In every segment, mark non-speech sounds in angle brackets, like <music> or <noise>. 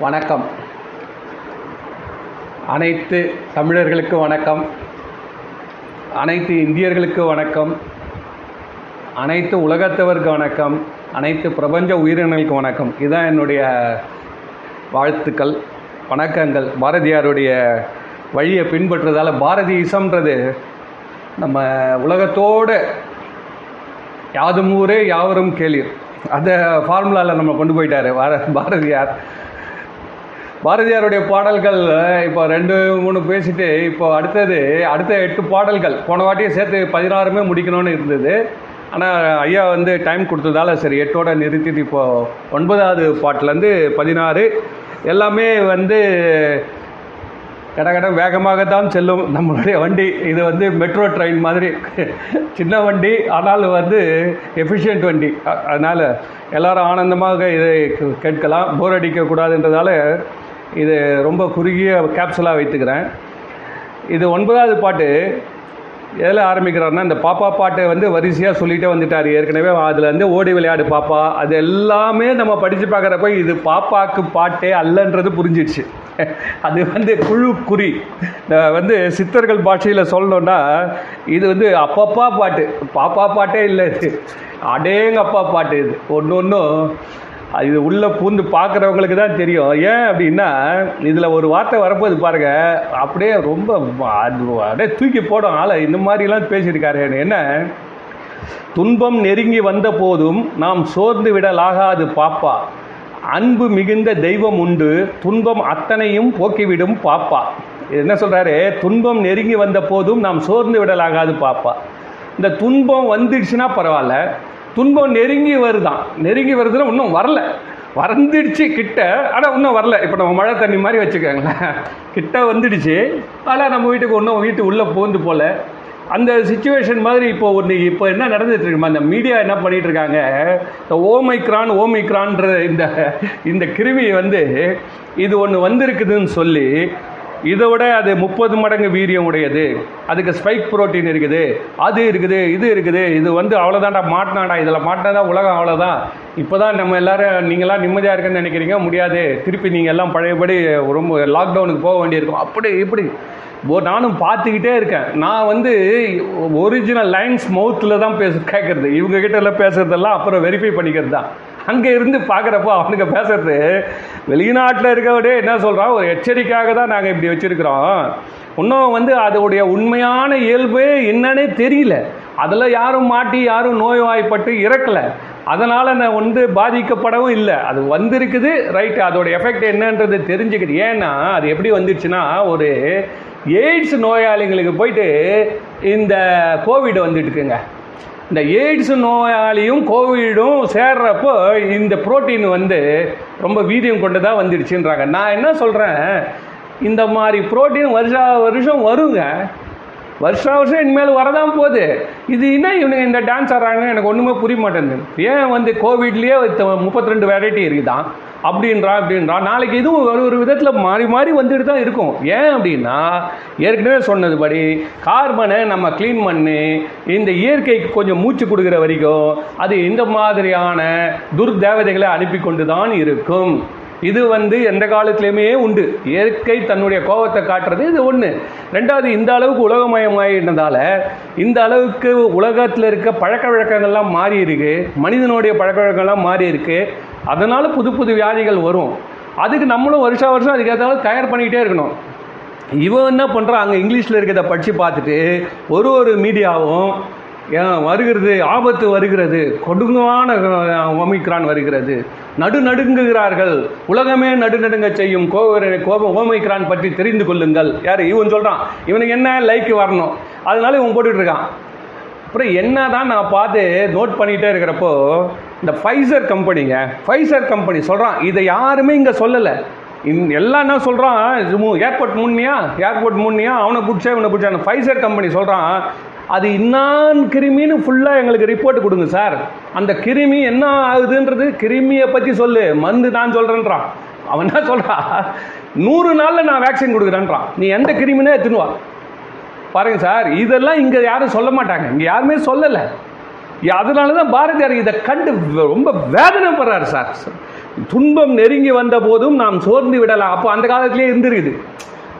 வணக்கம். அனைத்து தமிழர்களுக்கு வணக்கம். அனைத்து இந்தியர்களுக்கு வணக்கம். அனைத்து உலகத்தவருக்கு வணக்கம். அனைத்து பிரபஞ்ச உயிரினங்களுக்கு வணக்கம். இதுதான் என்னுடைய வாழ்த்துக்கள் வணக்கங்கள். பாரதியாருடைய வழியை பின்பற்றுறதால பாரதி இசம்ன்றது நம்ம உலகத்தோட யாதும் ஊரே யாவரும் கேளீர். அந்த ஃபார்முலாவில் நம்ம கொண்டு போயிட்டார். பார பாரதியார். பாரதியாருடைய பாடல்கள் இப்போ ரெண்டு மூணு பேசிட்டு இப்போ அடுத்தது அடுத்த எட்டு பாடல்கள் போன வாட்டியை சேர்த்து பதினாறுமே முடிக்கணும்னு இருந்தது. ஆனால் ஐயா வந்து டைம் கொடுத்ததால சரி எட்டோட நிறுத்திட்டு இப்போது ஒன்பதாவது பாட்டிலேருந்து பதினாறு. எல்லாமே வந்து கடகட வேகமாக தான் செல்லும் நம்மளுடைய வண்டி. இது வந்து மெட்ரோ ட்ரெயின் மாதிரி. சின்ன வண்டி ஆனாலும் வந்து எஃபிஷியன்ட் வண்டி. அதனால் எல்லாரும் ஆனந்தமாக இதை கே- கேட்கலாம். போர் அடிக்கக்கூடாதுன்றதால இது ரொம்ப குறுகிய கேப்சலாக வைத்துக்கிறேன். இது ஒன்பதாவது பாட்டு. எதில் ஆரம்பிக்கிறாருன்னா இந்த பாப்பா பாட்டை வந்து வரிசையாக சொல்லிகிட்டே வந்துட்டார். ஏற்கனவே அதில் வந்து ஓடி விளையாடு பாப்பா. அது எல்லாமே நம்ம படித்து பார்க்குறப்ப இது பாப்பாக்கு பாட்டே அல்லன்றது புரிஞ்சிடுச்சு. அது வந்து குழு குறி. வந்து சித்தர்கள் பாஷையில் சொல்லணுன்னா இது வந்து அப்பப்பா பாட்டு. பாப்பா பாட்டே இல்லை இது. அடேங்கப்பா பாட்டு இது. ஒன்று ஒன்றும் இது உள்ளே பூந்து பார்க்குறவங்களுக்கு தான் தெரியும். ஏன் அப்படின்னா இதில் ஒரு வார்த்தை வரப்போது பாருங்க. அப்படியே ரொம்ப அப்படியே தூக்கி போடும் ஆளை. இந்த மாதிரிலாம் பேசியிருக்காரு. என்ன? துன்பம் நெருங்கி வந்த போதும் நாம் சோர்ந்து விடலாகாது பாப்பா. அன்பு மிகுந்த தெய்வம் உண்டு. துன்பம் அத்தனையும் போக்கிவிடும் பாப்பா. என்ன சொல்கிறாரு துன்பம் நெருங்கி வந்த போதும் நாம் சோர்ந்து விடலாகாது பாப்பா. இந்த துன்பம் வந்துடுச்சுன்னா பரவாயில்ல. துன்பம் நெருங்கி வருதான். நெருங்கி வருதுன்னா இன்னும் வரல. வந்துடுச்சு கிட்ட. ஆனால் இன்னும் வரல. இப்போ நம்ம மழை தண்ணி மாதிரி வச்சுக்கோங்களேன். கிட்ட வந்துடுச்சு. ஆனால் நம்ம வீட்டுக்கு ஒன்றும் வீட்டு உள்ளே போந்து போல. அந்த சுச்சுவேஷன் மாதிரி இப்போ ஒன்று இப்போ என்ன நடந்துட்டு இருக்குமா? அந்த மீடியா என்ன பண்ணிட்டு இருக்காங்க? இந்த ஓமைக்ரான் ஓமைக்ரான்ற இந்த இந்த கிருமி வந்து இது ஒன்று வந்திருக்குதுன்னு சொல்லி இதை விட அது முப்பது மடங்கு வீரியம் உடையது. அதுக்கு ஸ்பைக் புரோட்டீன் இருக்குது. அது இருக்குது இது இருக்குது. இது வந்து அவ்வளோதான்டா மாட்டினாடா இதில் மாட்டினா உலகம் அவ்வளோதான் இப்போ தான் நம்ம எல்லாரும் நீங்களாம் நிம்மதியாக இருக்குன்னு நினைக்கிறீங்க. முடியாது. திருப்பி நீங்கள் எல்லாம் பழையபடி ரொம்ப லாக்டவுனுக்கு போக வேண்டியிருக்கும். அப்படி இப்படி. நானும் பார்த்துக்கிட்டே இருக்கேன். நான் வந்து ஒரிஜினல் லைன்ஸ் மவுத்தில் தான் பேச கேட்குறது இவங்க கிட்ட எல்லாம் பேசுறதெல்லாம் அப்புறம் வெரிஃபை பண்ணிக்கிறது தான் அங்கே இருந்து பார்க்குறப்போ அவனுக்கு பேசுறது வெளிநாட்டில் இருக்கவடே என்ன சொல்கிறான் ஒரு எச்சரிக்கையாக தான் நாங்கள் இப்படி வச்சுருக்கிறோம். இன்னும் வந்து அதோடைய உண்மையான இயல்பு என்னன்னே தெரியல. அதில் யாரும் மாட்டி யாரும் நோய்வாய்ப்பட்டு இறக்கலை. அதனால் நான் வந்து பாதிக்கப்படவும் இல்லை. அது வந்திருக்குது ரைட்டு அதோட எஃபெக்ட் என்னன்றது தெரிஞ்சுக்குது ஏன்னா அது எப்படி வந்துடுச்சுன்னா ஒரு எய்ட்ஸ் நோயாளிங்களுக்கு போயிட்டு இந்த கோவிட் வந்துட்டுக்குங்க. இந்த எய்ட்ஸ் நோயாளியும் கோவிடும் சேர்றப்போ இந்த புரோட்டீன் வந்து ரொம்ப வீரியம் கொண்டு தான் வந்துடுச்சுன்றாங்க. நான் என்ன சொல்கிறேன் இந்த மாதிரி புரோட்டீன் வருஷா வருஷம் வருங்க. வருஷா வருஷம் இனிமேல் வரதான் போகுது. இது என்ன இவனுங்க இந்த டான்ஸ் ஆடுறாங்க எனக்கு ஒன்றுமே புரிய மாட்டேங்குது. ஏன் வந்து கோவிட்லேயே முப்பத்தி ரெண்டு வெரைட்டி இருக்குதான். அப்படின்றா அப்படின்றா நாளைக்கு இதுவும் ஒரு ஒரு விதத்தில் மாறி மாறி வந்துட்டு தான் இருக்கும். ஏன் அப்படின்னா ஏற்கனவே சொன்னதுபடி கார்பனை நம்ம க்ளீன் பண்ணி இந்த இயற்கைக்கு கொஞ்சம் மூச்சு கொடுக்குற வரைக்கும் அது இந்த மாதிரியான துர்தேவதைகளை அனுப்பி கொண்டு தான் இருக்கும். இது வந்து எந்த காலத்துலேயுமே உண்டு. இயற்கை தன்னுடைய கோபத்தை காட்டுறது இது ஒன்று ரெண்டாவது இந்த அளவுக்கு உலகமயமாயிட்டதால இந்த அளவுக்கு உலகத்தில் இருக்க பழக்க வழக்கங்கள்லாம் மாறி இருக்கு மனிதனுடைய பழக்க வழக்கங்கள்லாம் மாறி இருக்கு அதனால் புது புது வியாதிகள் வரும். அதுக்கு நம்மளும் வருஷா வருஷம் அதுக்கேற்றாலும் தயார் பண்ணிக்கிட்டே இருக்கணும். இவன் என்ன பண்ணுறான் அங்கே இங்கிலீஷில் இருக்கிறத படித்து பார்த்துட்டு ஒரு ஒரு மீடியாவும் வருகிறது ஆபத்து வருகிறது கொடுங்கமான ஒமிக்ரான் வருகிறது. நடு நடுங்குகிறார்கள். உலகமே நடுநடுங்க செய்யும் கோவர கோப ஓமைக்ரான் பற்றி தெரிந்து கொள்ளுங்கள். யார்? இவன் சொல்கிறான் இவனுக்கு என்ன லைக் வரணும்? அதனால இவன் போட்டுட்ருக்கான் அப்புறம் என்ன தான் நான் பார்த்து நோட் பண்ணிகிட்டே இருக்கிறப்போ இந்த ஃபைசர் கம்பெனிங்க ஃபைசர் கம்பெனி சொல்கிறான் இதை யாருமே இங்கே சொல்லலை. இந் எல்லாம் என்ன சொல்கிறான் ஏர்போர்ட் முன்னியா? ஏர்போர்ட் முன்னியா? அவனை பிடிச்சா இவனை பிடிச்சா ஃபைசர் கம்பெனி சொல்கிறான் அது இன்னான் கிருமின்னு ஃபுல்லாக எங்களுக்கு ரிப்போர்ட் கொடுங்க சார் அந்த கிருமி என்ன ஆகுதுன்றது கிருமியை பற்றி சொல்லு. மந்து நான் சொல்கிறேன்றான் அவன் என்ன சொல்கிறான் நூறு நாளில் நான் வேக்சின் கொடுக்குறேன்றான். நீ எந்த கிருமினே எடுத்துன்னு வா. பாருங்க சார் இதெல்லாம் இங்கே யாரும் சொல்ல மாட்டாங்க. இங்கே யாருமே சொல்லலை. அதனால தான் பாரதியார் இதை கண்டு ரொம்ப வேதனைப்படுறாரு சார். துன்பம் நெருங்கி வந்த போதும் நாம் சோர்ந்து விடலாம். அப்போ அந்த காலத்திலேயே இருந்திருக்குது.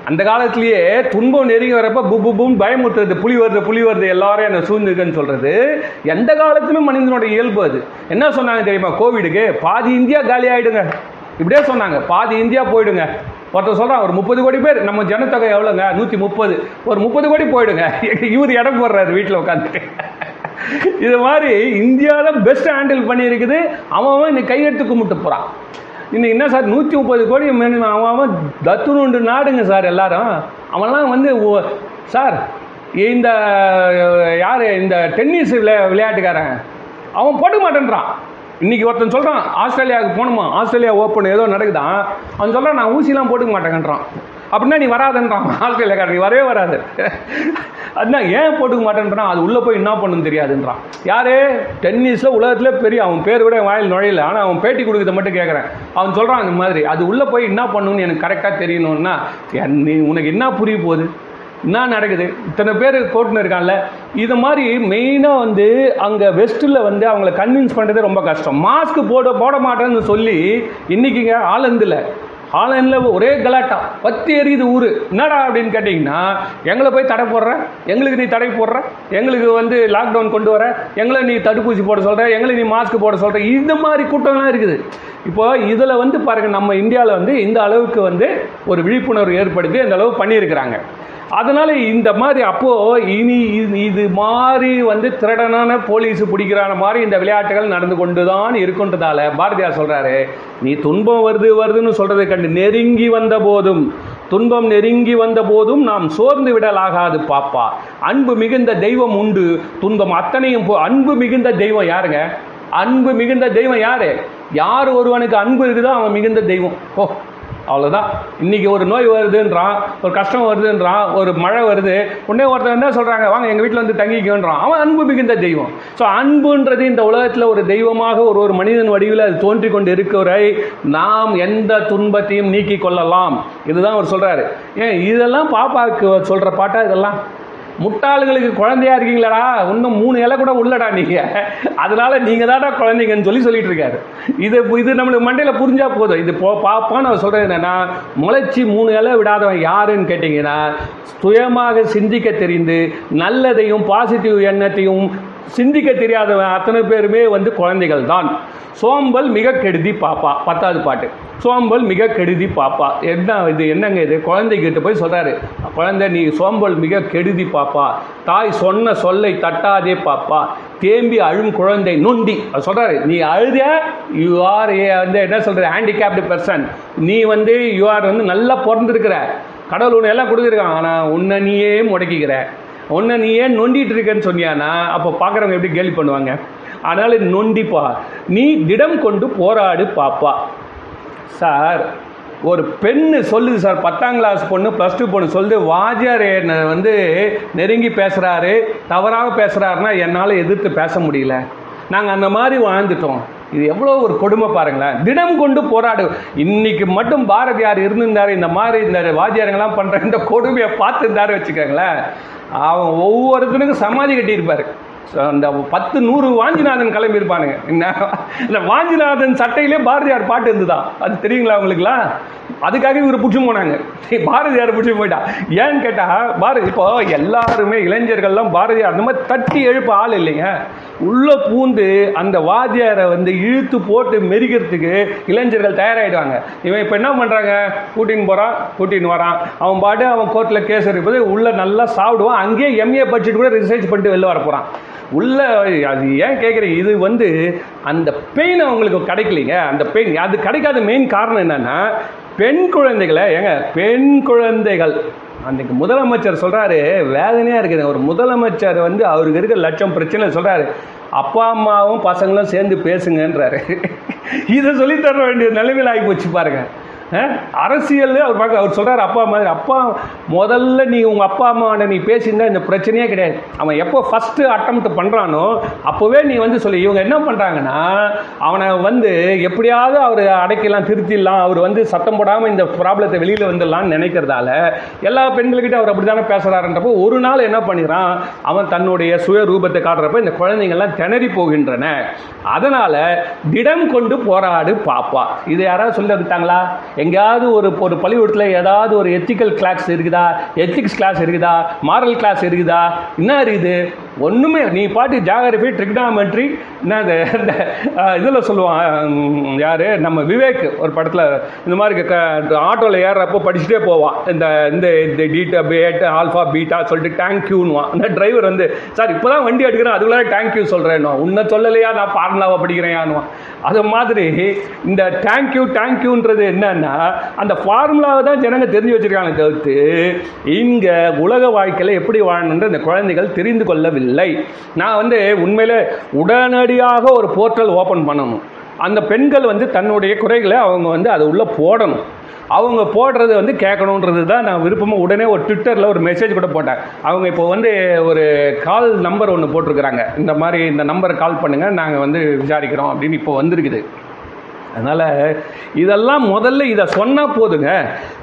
அந்த காலத்திலேயே துன்பம் நெருங்கி வரப்ப பு பு பும் பயமுத்துறது புலி வருது புலி வருது எல்லாரும் என்ன சூழ்ந்துருக்குன்னு சொல்கிறது எந்த காலத்திலும் மனிதனோட இயல்பு அது. என்ன சொன்னாங்க தெரியுமா? கோவிடுக்கு பாதி இந்தியா காலி ஆயிடுங்க. இப்படியே சொன்னாங்க. பாதி இந்தியா போயிடுங்க. ஒருத்தர் சொல்கிறான் ஒரு முப்பது கோடி பேர் நம்ம ஜனத்தொகை எவ்வளோங்க? நூற்றி முப்பது. ஒரு முப்பது கோடி போயிடுங்க. <laughs> இவர் இடம் போடுறாரு வீட்டில் உட்காந்துட்டு இது மாதிரி இந்தியாவில் பெஸ்ட் ஹேண்டில் பண்ணியிருக்குது. அவன் இன்னைக்கு கையெடுத்து கும்பிட்டு போகிறான் இன்னைக்கு என்ன சார் நூற்றி முப்பது கோடி அவன் அவன் தத்துணுண்டு நாடுங்க சார் எல்லாரும். அவன்லாம் வந்து ஓ- சார் இந்த யார் இந்த டென்னிஸ் விளையா விளையாட்டுக்காரன். அவன் போட மாட்டேன்றான். இன்னைக்கு ஒருத்தன் சொல்கிறான் ஆஸ்திரேலியாவுக்கு போகணுமா? ஆஸ்திரேலியா ஓப்பன் ஏதோ நடக்குதான் அவன் சொல்கிறான் நான் ஊசிலாம் போட்டுக்க மாட்டேங்கன்றான். அப்படின்னா நீ வராதுன்றான். ஆஸ்திரேலியாக்காரன் நீ வரவே வராது. அதுதான் ஏன் போட்டுக்க மாட்டேன்றான் அது உள்ளே போய் என்ன பண்ணுன்னு தெரியாதுன்றான். யாரு? டென்னிஸில் உலகத்தில் பெரிய அவன் பேர் கூட என் வாயில் நுழையல. ஆனால் அவன் பேட்டி கொடுக்கறத மட்டும் கேட்குறேன் அவன் சொல்கிறான் அந்த மாதிரி. அது உள்ளே போய் என்ன பண்ணணும்னு எனக்கு கரெக்டாக தெரியணும்னா என் நீ உனக்கு என்ன புரிய போகுது? என்ன நடக்குது? இத்தனை பேர் கோட்டுன்னு இருக்கான்ல. இது மாதிரி மெயினாக வந்து அங்கே வெஸ்ட்டில் வந்து அவங்கள கன்வின்ஸ் பண்ணுறதே ரொம்ப கஷ்டம். மாஸ்க் போட போட மாட்டேன்னு சொல்லி இன்னைக்குங்க ஆலந்தில் ஆன்லைனில் ஒரே கலாட்டா பத்து எரியுது ஊர். என்னடா அப்படின்னு கேட்டிங்கன்னா எங்களை போய் தடை போடுற எங்களுக்கு நீ தடை போடுற எங்களுக்கு வந்து லாக்டவுன் கொண்டு வர எங்களை நீ தடுப்பூசி போட சொல்கிற எங்களை நீ மாஸ்க் போட சொல்கிற இந்த மாதிரி கூட்டம்லாம் இருக்குது. இப்போ இதில் வந்து பாருங்க நம்ம இந்தியாவில் வந்து இந்த அளவுக்கு வந்து ஒரு விழிப்புணர்வு ஏற்படுத்தி அந்த அளவு பண்ணியிருக்கிறாங்க. அதனால இந்த மாதிரி அப்போ இனி இது இது மாதிரி வந்து திருடனான போலீஸ் பிடிக்கிறான மாதிரி இந்த விளையாட்டுகள் நடந்து கொண்டு தான் இருக்குன்றதால பாரதியார் சொல்றாரு நீ துன்பம் வருது வருதுன்னு சொல்றதை கண்டு நெருங்கி வந்த போதும் துன்பம் நெருங்கி வந்த போதும் நாம் சோர்ந்து விடலாகாது பாப்பா. அன்பு மிகுந்த தெய்வம் உண்டு. துன்பம் அத்தனையும் போ அன்பு மிகுந்த தெய்வம் யாருங்க? அன்பு மிகுந்த தெய்வம் யாரு? யார் ஒருவனுக்கு அன்பு இருக்குதோ அவன் மிகுந்த தெய்வம். ஓ அவ்வளோதான் இன்னைக்கு ஒரு நோய் வருதுன்றான் ஒரு கஷ்டம் வருதுன்றான் ஒரு மழை வருது. உடனே ஒருத்தர் என்ன சொல்கிறாங்க வாங்க எங்கள் வீட்டில் வந்து தங்கிக்கன்றான். அவன் அன்பு மிகுந்த தெய்வம். ஸோ அன்புன்றது இந்த உலகத்தில் ஒரு தெய்வமாக ஒரு ஒரு மனிதன் வடிவில் அது தோன்றி கொண்டு இருக்கிறவரை நாம் எந்த துன்பத்தையும் நீக்கி கொள்ளலாம். இதுதான் அவர் சொல்கிறாரு ஏன் இதெல்லாம் பாப்பாவுக்கு சொல்கிற பாட்டா இதெல்லாம்? முட்டாளுங்களுக்கு குழந்தையா இருக்கீங்களாடா? இன்னும் மூணு இலை கூட உள்ளடா நீங்க. அதனால நீங்க தாடா குழந்தைங்கன்னு சொல்லி சொல்லிட்டு இருக்காரு. இது இது நம்மளுக்கு மண்டையில புரிஞ்சா போதும். இது போ பாப்பான்னு அவர் சொல்றது என்னன்னா முளைச்சி மூணு இலை விடாதவன் யாருன்னு கேட்டீங்கன்னா சுயமாக சிந்திக்க தெரிந்து நல்லதையும் பாசிட்டிவ் எண்ணத்தையும் சிந்திக்க தெரியாதவன் அத்தனை பேருமே வந்து குழந்தைகள் தான் சோம்பல் மிக கெடுதி பாப்பா. பத்தாவது பாட்டு. சோம்பல் மிக கெடுதி பாப்பா. என்ன இது என்னங்க இது? குழந்தைகிட்ட போய் சொல்கிறாரு குழந்தை நீ சோம்பல் மிக கெடுதி பாப்பா. தாய் சொன்ன சொல்லை தட்டாதே பாப்பா. தேம்பி அழும் குழந்தை நொண்டி. சொல்கிறாரு நீ அழுத யூ ஆர் ஏ வந்து என்ன சொல்கிற ஹேண்டிகேப்டு பர்சன் நீ வந்து யூ ஆர் வந்து நல்லா பிறந்திருக்கிற. கடவுள் உன்னை எல்லாம் கொடுத்துருக்கான். ஆனால் உன்னை நீயே முடக்கிக்கிற. உன்னை நீயே நொண்டிகிட்டு நொண்டிட்டு இருக்கேன்னு சொன்னியானா? அப்போ பார்க்குறவங்க எப்படி கேள்வி பண்ணுவாங்க? அதனால நொண்டிப்பா நீ திடம் கொண்டு போராடு பாப்பா. சார் ஒரு பெண்ணு சொல்லுது சார் பத்தாம் கிளாஸ் பொண்ணு ப்ளஸ் டூ பொண்ணு சொல்லுது வாஜியார் என்னை வந்து நெருங்கி பேசுகிறாரு தவறாக பேசுகிறாருன்னா என்னால் எதிர்த்து பேச முடியல. நாங்கள் அந்த மாதிரி வாழ்ந்துட்டோம். இது எவ்வளோ ஒரு கொடுமை பாருங்களேன். திடம் கொண்டு போராடு. இன்னைக்கு மட்டும் பாரதியார் இருந்திருந்தார் இந்த மாதிரி இந்த வாத்தியாரங்கள்லாம் பண்ணுற இந்த கொடுமையை பார்த்துருந்தாரு வச்சுக்கோங்களேன். அவன் ஒவ்வொருத்தனுக்கும் சமாதி கட்டியிருப்பாரு. அந்த பத்து நூறு வாஞ்சிநாதன் கிளம்பி இருப்பானுங்க என்ன? இந்த வாஞ்சிநாதன் சட்டையிலே பாரதியார் பாட்டு இருந்துதான் அது தெரியுங்களா உங்களுக்குலாம் அதுக்காக இவர் பிடிச்சி போனாங்க. பாரதியார் பிடிச்சி போயிட்டா. ஏன்னு கேட்டா பாரதி இப்போ எல்லாருமே இளைஞர்கள்லாம் பாரதியார் அந்த மாதிரி தட்டி எழுப்ப ஆள் இல்லைங்க. உள்ள பூந்து அந்த வாத்தியாரை வந்து இழுத்து போட்டு மெரிக்கிறதுக்கு இளைஞர்கள் தயாராகிடுவாங்க இவன் இப்போ என்ன பண்ணுறாங்க கூட்டின்னு போகிறான் கூட்டின்னு வரான். அவன் பாட்டு அவன் கோர்ட்டில் கேஸ் இருப்பது உள்ள நல்லா சாப்பிடுவான். அங்கேயே எம்ஏ படிச்சுட்டு கூட ரிசர்ச் பண்ணிட்டு வெளில வர போகிறான் உள்ள அது ஏன் கேட்குறீங்க இது வந்து அந்த பெயின் அவங்களுக்கு கிடைக்கலைங்க. அந்த பெயின் அது கிடைக்காத மெயின் காரணம் என்னன்னா பெண் குழந்தைகளை ஏங்க பெண் குழந்தைகள். அன்றைக்கு முதலமைச்சர் சொல்கிறாரு வேதனையாக இருக்குது. ஒரு முதலமைச்சர் வந்து அவருக்கு இருக்க லட்சம் பிரச்சனை சொல்கிறாரு அப்பா அம்மாவும் பசங்களும் சேர்ந்து பேசுங்கன்றாரு. இதை சொல்லித்தர தர வேண்டிய நிலைமையில் ஆகி போச்சு பாருங்கள் அரசியல் அவர் பார்க்க அவர் சொல்கிறார் அப்பா மாதிரி அப்பா முதல்ல நீ உங்கள் அப்பா அம்மாவோட நீ பேசியிருந்தா இந்த பிரச்சனையே கிடையாது. அவன் எப்போ ஃபஸ்ட்டு அட்டம்ப்ட் பண்ணுறானோ அப்போவே நீ வந்து சொல்லி. இவங்க என்ன பண்ணுறாங்கன்னா அவனை வந்து எப்படியாவது அவர் அடைக்கலாம் திருத்திடலாம். அவர் வந்து சத்தம் போடாமல் இந்த ப்ராப்ளத்தை வெளியில் வந்துடலாம்னு நினைக்கிறதால எல்லா பெண்கள்கிட்ட அவர் அப்படி தானே பேசுகிறாருன்றப்போ ஒரு நாள் என்ன பண்ணிடுறான்? அவன் தன்னுடைய சுய ரூபத்தை காட்டுறப்ப இந்த குழந்தைங்கள்லாம் திணறி போகின்றன. அதனால் திடம் கொண்டு போராடு பாப்பா. இது யாராவது சொல்லி வந்துட்டாங்களா எங்கேயாவது ஒரு ஒரு பள்ளிக்கூடத்தில் ஏதாவது ஒரு எத்திக்கல் கிளாஸ் இருக்குதா? எத்திக்ஸ் கிளாஸ் இருக்குதா? மாரல் கிளாஸ் இருக்குதா? என்ன இருக்குது ஒன்றுமே நீ பாட்டு ஜாகிரபி ட்ரிக்னாமெட்ரி என்ன இந்த இதில் சொல்லுவான் யார்? நம்ம விவேக் ஒரு படத்தில் இந்த மாதிரி ஆட்டோவில் ஏறுறப்போ படிச்சுட்டே போவான். இந்த இந்த இந்த டீட்டா பேட் ஆல்ஃபா பீட்டா சொல்லிட்டு டேங்க்யூன்னுவான் அந்த டிரைவர் வந்து சார் இப்போ தான் வண்டி எடுக்கிறேன் அதுக்குள்ளே தேங்க்யூ சொல்கிறேன்னு உன்னை சொல்லலையா? நான் ஃபார்முலாவை படிக்கிறேன்னுவான். அது மாதிரி இந்த தேங்க்யூ தேங்க்யூன்றது என்னன்னா அந்த ஃபார்முலாவை தான் ஜனங்க தெரிஞ்சு வச்சுருக்காங்க தவிர்த்து இங்கே உலக வாழ்க்கையில் எப்படி வாழணுன்ற இந்த குழந்தைகள் தெரிந்து கொள்ளவில்லை. நான் வந்து உண்மையிலே உடனடியாக ஒரு போர்ட்டல் ஓப்பன் பண்ணணும். அந்த பெண்கள் வந்து தன்னுடைய குறைகளை அவங்க வந்து அது உள்ளே போடணும். அவங்க போடுறது வந்து கேட்கணுன்றது தான் நான் விருப்பமாக உடனே ஒரு ட்விட்டரில் ஒரு மெசேஜ் கூட போட்டேன். அவங்க இப்போ வந்து ஒரு கால் நம்பர் ஒன்று போட்டிருக்கிறாங்க. இந்த மாதிரி இந்த நம்பரை கால் பண்ணுங்கள் நாங்கள் வந்து விசாரிக்கிறோம் அப்படின்னு இப்போ வந்திருக்குது. அதனால் இதெல்லாம் முதல்ல இதை சொன்னால் போதுங்க.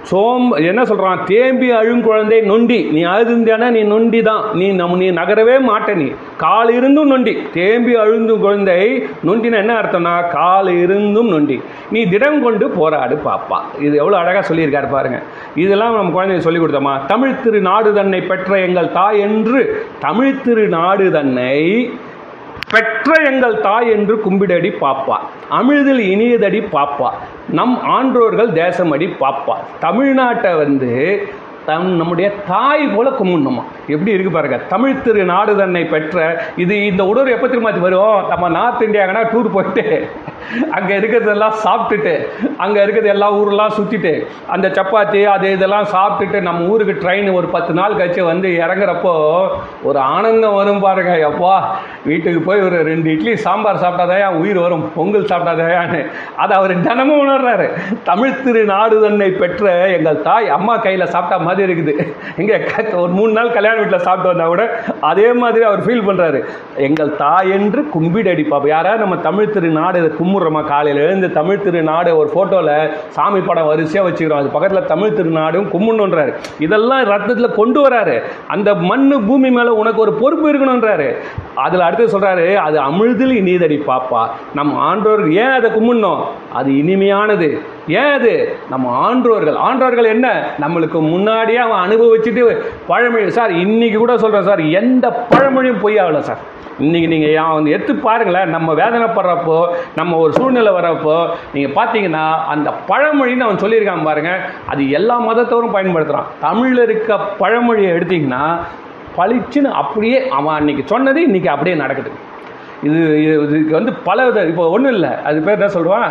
சோம் என்ன சொல்கிறான் தேம்பி அழும் குழந்தை நொண்டி. நீ அழுதுந்தியானா நீ நொண்டி தான் நீ நம் நீ நகரவே மாட்ட நீ. கால் இருந்தும் நொண்டி. தேம்பி அழுந்தும் குழந்தை நொண்டினா என்ன அர்த்தம்னா கால் இருந்தும் நொண்டி. நீ திடம் கொண்டு போராடு பாப்பா. இது எவ்வளோ அழகாக சொல்லியிருக்காரு பாருங்க. இதெல்லாம் நம்ம குழந்தைங்க சொல்லி கொடுத்தோமா? தமிழ் திரு நாடு தன்னை பெற்ற எங்கள் தாய் என்று தமிழ் திரு நாடு தன்னை பெற்ற எங்கள் தாய் என்று கும்பிடடி பாப்பா. அமிழ்தில் இனியதடி பாப்பா. நம் ஆன்றோர்கள் தேசமடி பாப்பா. தமிழ்நாட்டை வந்து தம் நம்முடைய தாய் போல கும்பிடணுமா? எப்படி இருக்கு பாருங்க. தமிழ் திரு நாடு தன்னை பெற்ற இது இந்த உணர்வு எப்போ திரும்ப வரும் நம்ம நார்த் இந்தியாங்கன்னா டூர் போயிட்டு அங்கே இருக்கிறதெல்லாம் சாப்பிட்டுட்டு அங்கே இருக்கிறது எல்லா ஊரெலாம் சுற்றிட்டு அந்த சப்பாத்தி அது இதெல்லாம் சாப்பிட்டுட்டு நம்ம ஊருக்கு ட்ரெயின் ஒரு பத்து நாள் கழிச்சு வந்து இறங்குறப்போ ஒரு ஆனந்தம் வரும் பாருங்க. எப்பா வீட்டுக்கு போய் ஒரு ரெண்டு இட்லி சாம்பார் சாப்பிட்டாதான் உயிர் வரும் பொங்கல் சாப்பிட்டாதாயான்னு. அதை அவர் தினமும் உணர்றாரு. தமிழ் திரு நாடு தன்னை பெற்ற எங்கள் தாய் அம்மா கையில் சாப்பிட்டா மாதிரி இருக்குது. இங்கே ஒரு மூணு நாள் கல்யாண வீட்டில் சாப்பிட்டு வந்தால் கூட அதே மாதிரி அவர் ஃபீல் பண்ணுறாரு எங்கள் தாய் என்று கும்பிடடி பாப்பா யாராவது நம்ம தமிழ் திரு நாடு இதை கும்பிட்றோமா? காலையில் எழுந்து தமிழ் திரு நாடு ஒரு ஃபோட்டோவில் சாமி படம் வரிசையாக வச்சுக்கிறோம். அது பக்கத்தில் தமிழ் திருநாடும் கும்பிடணுன்றாரு இதெல்லாம் ரத்தத்தில் கொண்டு வராரு. அந்த மண்ணு பூமி மேலே உனக்கு ஒரு பொறுப்பு இருக்கணுன்றாரு அதில் அடுத்து சொல்கிறாரு அது அமிழ்தில் இனிதடி பாப்பா. நம்ம ஆன்றோர் ஏன் அதை கும்பிடணும் அது இனிமையானது. ஏன் அது? நம்ம ஆன்றோர்கள். ஆன்றோர்கள் என்ன? நம்மளுக்கு முன்னாடியே அவன் அனுபவிச்சுட்டு பழமொழி சார் இன்னைக்கு கூட சொல்கிறேன் சார் எந்த பழமொழியும் பொய்யாகல சார். இன்னைக்கு நீங்கள் வந்து எடுத்து பாருங்களேன் நம்ம வேதனைப்படுறப்போ நம்ம ஒரு சூழ்நிலை வரப்போ நீங்கள் பார்த்தீங்கன்னா அந்த பழமொழின்னு அவன் சொல்லியிருக்கான் பாருங்க. அது எல்லா மதத்தவரும் பயன்படுத்துகிறான் தமிழில் இருக்க பழமொழியை எடுத்தீங்கன்னா பளிச்சுன்னு அப்படியே அவன் அன்னைக்கு சொன்னது இன்றைக்கி அப்படியே நடக்குது. இது இது இதுக்கு வந்து பல வித இப்போ ஒன்றும் இல்லை. அது பேர் என்ன சொல்லுவான்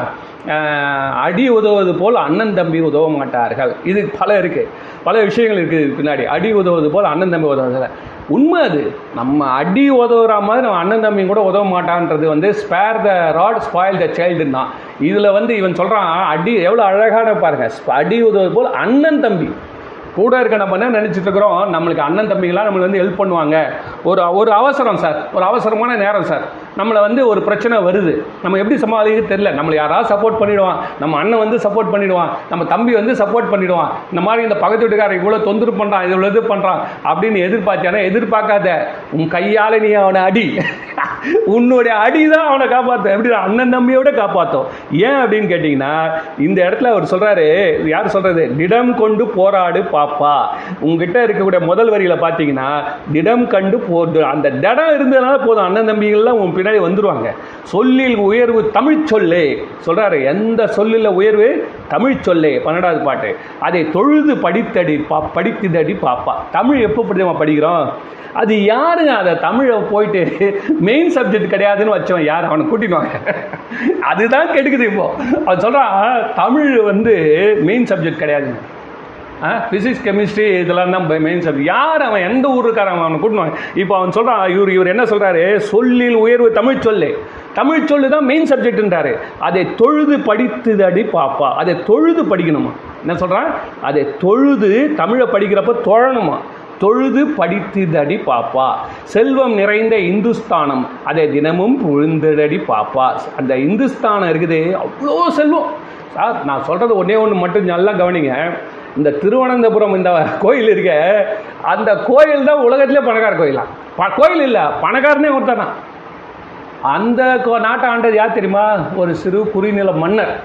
அடி உதவுவது போல் அண்ணன் தம்பி உதவ மாட்டார்கள். இது பல இருக்குது பல விஷயங்கள் இருக்குது பின்னாடி. அடி உதவுவது போல் அண்ணன் தம்பி உதவுறதில்லை உண்மை அது. நம்ம அடி உதவுற மாதிரி நம்ம அண்ணன் தம்பி கூட உதவ மாட்டான்றது வந்து spare the rod spoil the சைல்டுன்னு தான். இதில் வந்து இவன் சொல்கிறான் அடி எவ்வளோ அழகான பாருங்க அடி உதவுவது போல் அண்ணன் தம்பி. கூட இருக்க நம்ம என்ன நினச்சிட்டு இருக்கிறோம் நம்மளுக்கு அண்ணன் தம்பிங்களாம் நம்மளுக்கு வந்து ஹெல்ப் பண்ணுவாங்க. ஒரு ஒரு அவசரம் சார் ஒரு அவசரமான நேரம் சார் நம்மளை வந்து ஒரு பிரச்சனை வருது. நம்ம எப்படி சமாளிக்க தெரியல. நம்மளை யாராவது சப்போர்ட் பண்ணிடுவான். நம்ம அண்ணன் வந்து சப்போர்ட் பண்ணிடுவான். நம்ம தம்பி வந்து சப்போர்ட் பண்ணிடுவான். இந்த மாதிரி இந்த பக்கத்து வீட்டுக்காரன் இவ்வளோ தொந்தரவு பண்ணுறான் இவ்வளோ இது பண்ணுறான் அப்படின்னு எதிர்பார்த்தானே எதிர்பார்க்காத உன் கையால் நீ அவனை அடி. உன்னுடைய அடி தான் அவனை காப்பாற்றும் எப்படி அண்ணன் தம்பியோட காப்பாற்றும் ஏன் அப்படின்னு கேட்டிங்கன்னா இந்த இடத்துல அவர் சொல்கிறாரு யார் சொல்கிறது திடம் கொண்டு போராடு பாப்பா. உங்ககிட்ட இருக்கக்கூடிய முதல் வரியில் பார்த்தீங்கன்னா திடம் கண்டு போது அந்த திடம் இருந்ததுனால போதும். அண்ணன் தம்பிகள்லாம் உன் பின்னாடி வந்துடுவாங்க சொல்லில் உயர்வு தமிழ் சொல்லே. சொல்கிறாரு எந்த சொல்லில் உயர்வு? தமிழ் சொல்லே பன்னெண்டாவது பாட்டு. அதை தொழுது படித்தடி பா படித்ததடி பாப்பா. தமிழ் எப்போ படிமா படிக்கிறோம்? அது யாருங்க அதை தமிழை போயிட்டு மெயின் சப்ஜெக்ட் கிடையாதுன்னு வச்சவன் யார்? அவனை கூட்டிடுவாங்க அதுதான் கெடுக்குது இப்போ. அவன் சொல்கிறான் தமிழ் வந்து மெயின் சப்ஜெக்ட் கிடையாதுன்னு. ஃபிசிக்ஸ் கெமிஸ்ட்ரி இதெல்லாம் தான் மெயின் சப்ஜெக்ட் யார் அவன்? எந்த ஊருக்காரன் அவனை? கூட்டணும் இப்போ அவன் சொல்கிறான் இவர் இவர் என்ன சொல்கிறாரு சொல்லில் உயர்வு தமிழ் சொல்லு. தமிழ் சொல்லு தான் மெயின் சப்ஜெக்ட்ன்றாரு அதை தொழுது படித்துதடி பாப்பா. அதை தொழுது படிக்கணுமா? என்ன சொல்கிறான் அதை தொழுது தமிழை படிக்கிறப்ப தொழணுமா? தொழுது படித்துதடி பாப்பா. செல்வம் நிறைந்த இந்துஸ்தானம். அதை தினமும் உழுந்ததடி பாப்பா. அந்த இந்துஸ்தானம் இருக்குது. அவ்வளோ செல்வம். சார் நான் சொல்கிறது ஒன்றே ஒன்று மட்டும் நல்லா கவனிங்க. இந்த திருவனந்தபுரம் இந்த கோயில் இருக்க அந்த கோயில் தான் உலகத்திலே பணக்கார கோயிலாம் ப கோயில் இல்லை பணக்காரனே ஒருத்தனா. அந்த கோ- நாட்டை ஆண்டது யார் தெரியுமா? ஒரு சிறு குறுநில மன்னர்.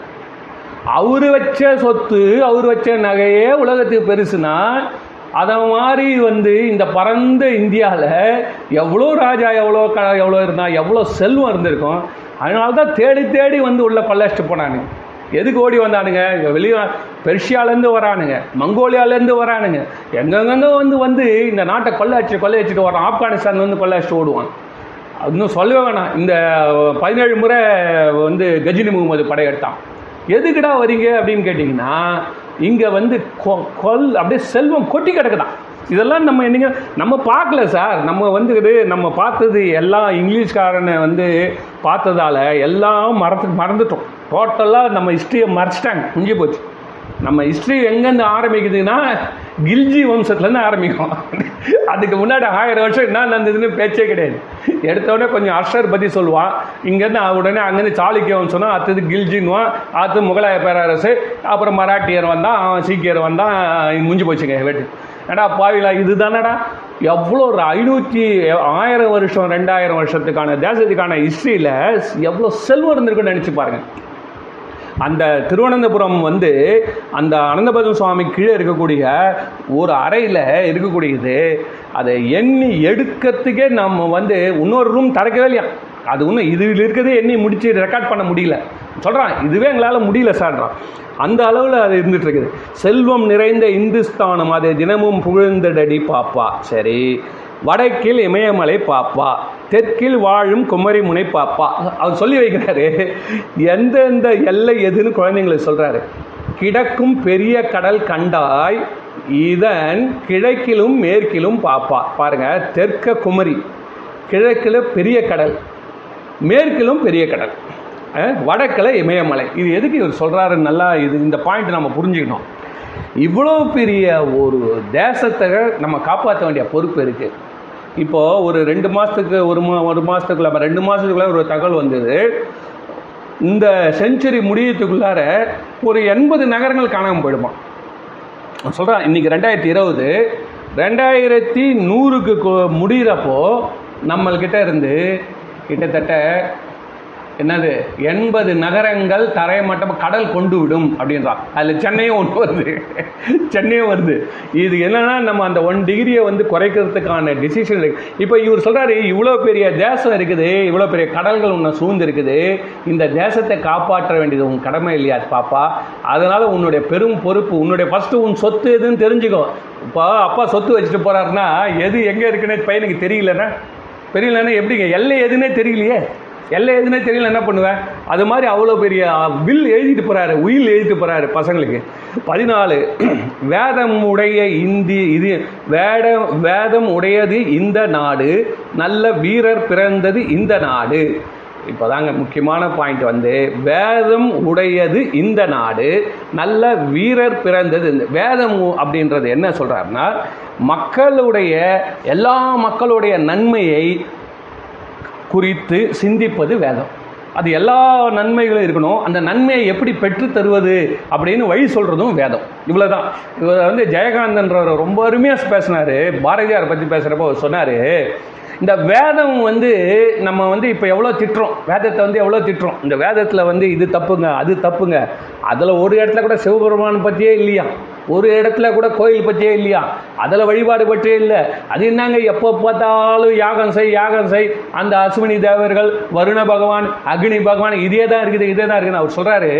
அவர் வச்ச சொத்து அவர் வச்ச நகையே உலகத்துக்கு பெருசுனா அதை மாதிரி வந்து இந்த பரந்த இந்தியாவில் எவ்வளோ ராஜா எவ்வளோ க எவ்வளோ இருந்தால் எவ்வளோ செல்வம் இருந்திருக்கும் அதனால தான் தேடி தேடி வந்து உள்ள கொள்ளைச்சிட்டு போனானு. எதுக்கு ஓடி வந்தானுங்க? இங்கே வெளியே பெர்ஷியாலேருந்து வரானுங்க மங்கோலியாலேருந்து வரானுங்க. எங்கெங்கங்க வந்து வந்து இந்த நாட்டை கொள்ளையடிச்சு கொள்ளையடிச்சிட்டு வரான் ஆப்கானிஸ்தான் வந்து கொள்ளையடிச்சிட்டு ஓடுவான். இன்னும் சொல்லவே வேணாம். இந்த பதினேழு முறை வந்து கஜினி முகமது படையெடுத்தான். எதுக்குடா வரீங்க அப்படின்னு கேட்டிங்கன்னா இங்கே வந்து கொ- கொல் அப்படியே செல்வம் கொட்டி கிடக்குதான். இதெல்லாம் நம்ம என்னங்க நம்ம பார்க்கல சார். நம்ம வந்து இது நம்ம பார்த்தது எல்லாம் இங்கிலீஷ்காரனை வந்து பார்த்ததால எல்லாம் மறந்து மறந்துட்டோம். டோட்டலாக நம்ம ஹிஸ்ட்ரியை மறைச்சிட்டாங்க. முடிஞ்சு போச்சு. நம்ம ஹிஸ்ட்ரி எங்கேருந்து ஆரம்பிக்குதுன்னா கில்ஜி வம்சத்துலேருந்து ஆரம்பிக்கும். அதுக்கு முன்னாடி ஆயிரம் வருஷம் என்ன நடந்ததுன்னு பேச்சே கிடையாது. எடுத்தோடனே கொஞ்சம் அர்ஷர் பற்றி சொல்லுவான். இங்கேருந்து உடனே அங்கேருந்து சாளுக்கிய வம்சம்னா அடுத்தது கில்ஜின்வான் அடுத்து முகலாய பேரரசு அப்புறம் மராட்டியர் வந்தான் அவன் சீக்கியர் வந்தான் முடிஞ்சு போச்சுங்க வெட்டு. ஏடா பாவிலா இது தானடா எவ்வளோ ஒரு ஐநூற்றி ஆயிரம் வருஷம் ரெண்டாயிரம் வருஷத்துக்கான தேசத்துக்கான ஹிஸ்ட்ரியில் எவ்வளோ செல்வம் இருந்திருக்குன்னு நினச்சி பாருங்கள் அந்த திருவனந்தபுரம் வந்து அந்த அனந்தபதம் சுவாமி கீழே இருக்கக்கூடிய ஒரு அறையில் இருக்கக்கூடியது. அதை எண்ணி எடுக்கிறதுக்கே நம்ம வந்து இன்னொரு ரூம் திறக்கவே இல்லையா? அது இன்னும் இதில் இருக்கிறதே எண்ணி முடிச்சு ரெக்கார்ட் பண்ண முடியல. சொல்கிறான் இதுவே எங்களால் முடியல சார்ன்றான் அந்த அளவில் அது இருந்துகிட்டு இருக்குது. செல்வம் நிறைந்த இந்துஸ்தானம் அதை தினமும் புகழ்ந்தடடி பாப்பா. சரி வடக்கில் இமயமலை பாப்பா. தெற்கில் வாழும் குமரிமுனை பாப்பா அவர் சொல்லி வைக்கிறாரு எந்தெந்த எல்லை எதுன்னு குழந்தைங்களுக்கு சொல்றாரு. கிடக்கும் பெரிய கடல் கண்டாய் இதன் கிழக்கிலும் மேற்கிலும் பாப்பா. பாருங்க தெற்க குமரி கிழக்கில் பெரிய கடல் மேற்கிலும் பெரிய கடல் வடக்கில் இமயமலை. இது எதுக்கு இவர் சொல்கிறாரு நல்லா இது இந்த பாயிண்ட் நம்ம புரிஞ்சுக்கணும். இவ்வளோ பெரிய ஒரு தேசத்தை நம்ம காப்பாற்ற வேண்டிய பொறுப்பு இருக்குது இப்போது ஒரு ரெண்டு மாதத்துக்கு ஒரு மா ஒரு மாதத்துக்குள்ள ரெண்டு மாதத்துக்குள்ள ஒரு தகவல் வந்தது. இந்த செஞ்சுரி முடியத்துக்குள்ளார ஒரு எண்பது நகரங்கள் காணாமல் போயிடுமா? சொல்கிறேன் இன்றைக்கி ரெண்டாயிரத்தி இருபது ரெண்டாயிரத்தி நூறுக்கு முடிகிறப்போ நம்மள்கிட்ட இருந்து கிட்டத்தட்ட என்னது? எண்பது நகரங்கள் தரைமட்டம் கடல் கொண்டு விடும் அப்படின்றான் அதில் சென்னையும் ஒன்று வருது. சென்னையும் வருது. இது என்னன்னா நம்ம அந்த ஒன் டிகிரியை வந்து குறைக்கிறதுக்கான டிசிஷன் இருக்கு. இப்போ இவர் சொல்றாரு இவ்வளோ பெரிய தேசம் இருக்குது இவ்வளோ பெரிய கடல்கள் உன்னை சூழ்ந்து இருக்குது இந்த தேசத்தை காப்பாற்ற வேண்டியது உன் கடமை இல்லையா பாப்பா? அதனால உன்னுடைய பெரும் பொறுப்பு உன்னுடைய ஃபர்ஸ்ட் உன் சொத்து எதுன்னு தெரிஞ்சுக்கோ. இப்போ அப்பா சொத்து வச்சுட்டு போறாருன்னா எது எங்கே இருக்குன்னு பையனுக்கு தெரியலன்னா? தெரியலன்னா எப்படிங்க? எல்லை எதுன்னே தெரியலையே. எல்லை எதுனே தெரியல என்ன பண்ணுவேன் அது மாதிரி அவ்வளோ பெரிய வில் எழுதிட்டு போகிறாரு உயில் எழுதிட்டு போகிறாரு பசங்களுக்கு. பதினாலு <clears throat> வேதம் உடைய இந்தி இது வேட வேதம் உடையது இந்த நாடு நல்ல வீரர் பிறந்தது இந்த நாடு. இப்போதாங்க முக்கியமான பாயிண்ட் வந்து வேதம் உடையது இந்த நாடு நல்ல வீரர் பிறந்தது இந்த வேதம் அப்படின்றது என்ன சொல்கிறாருன்னா மக்களுடைய எல்லா மக்களுடைய நன்மையை குறித்து சிந்திப்பது வேதம். அது எல்லா நன்மைகளும் இருக்கணும். அந்த நன்மையை எப்படி பெற்று தருவது அப்படின்னு வழி சொல்கிறதும் வேதம். இவ்வளோதான் இவர் வந்து ஜெயகாந்தன்றவர் ரொம்ப அருமையாக பேசினார். பாரதியார் பற்றி பேசுகிறப்போ அவர் சொன்னார் இந்த வேதம் வந்து நம்ம வந்து இப்போ எவ்வளோ திட்டுறோம்? வேதத்தை வந்து எவ்வளோ திட்டுறோம்? இந்த வேதத்தில் வந்து இது தப்புங்க அது தப்புங்க. அதில் ஒரு இடத்துல கூட சிவபெருமான் பற்றியே இல்லையா? ஒரு இடத்துல கூட கோயில் பற்றியே இல்லையா? அதில் வழிபாடு பற்றியே இல்லை. அது என்னங்க? எப்போ பார்த்தாலும் யாகம் செய் யாகம் செய். அந்த அஸ்வினி தேவர்கள் வருண பகவான் அக்னி பகவான் இதே தான் இருக்குது இதே தான் இருக்குன்னு அவர் சொல்கிறாரு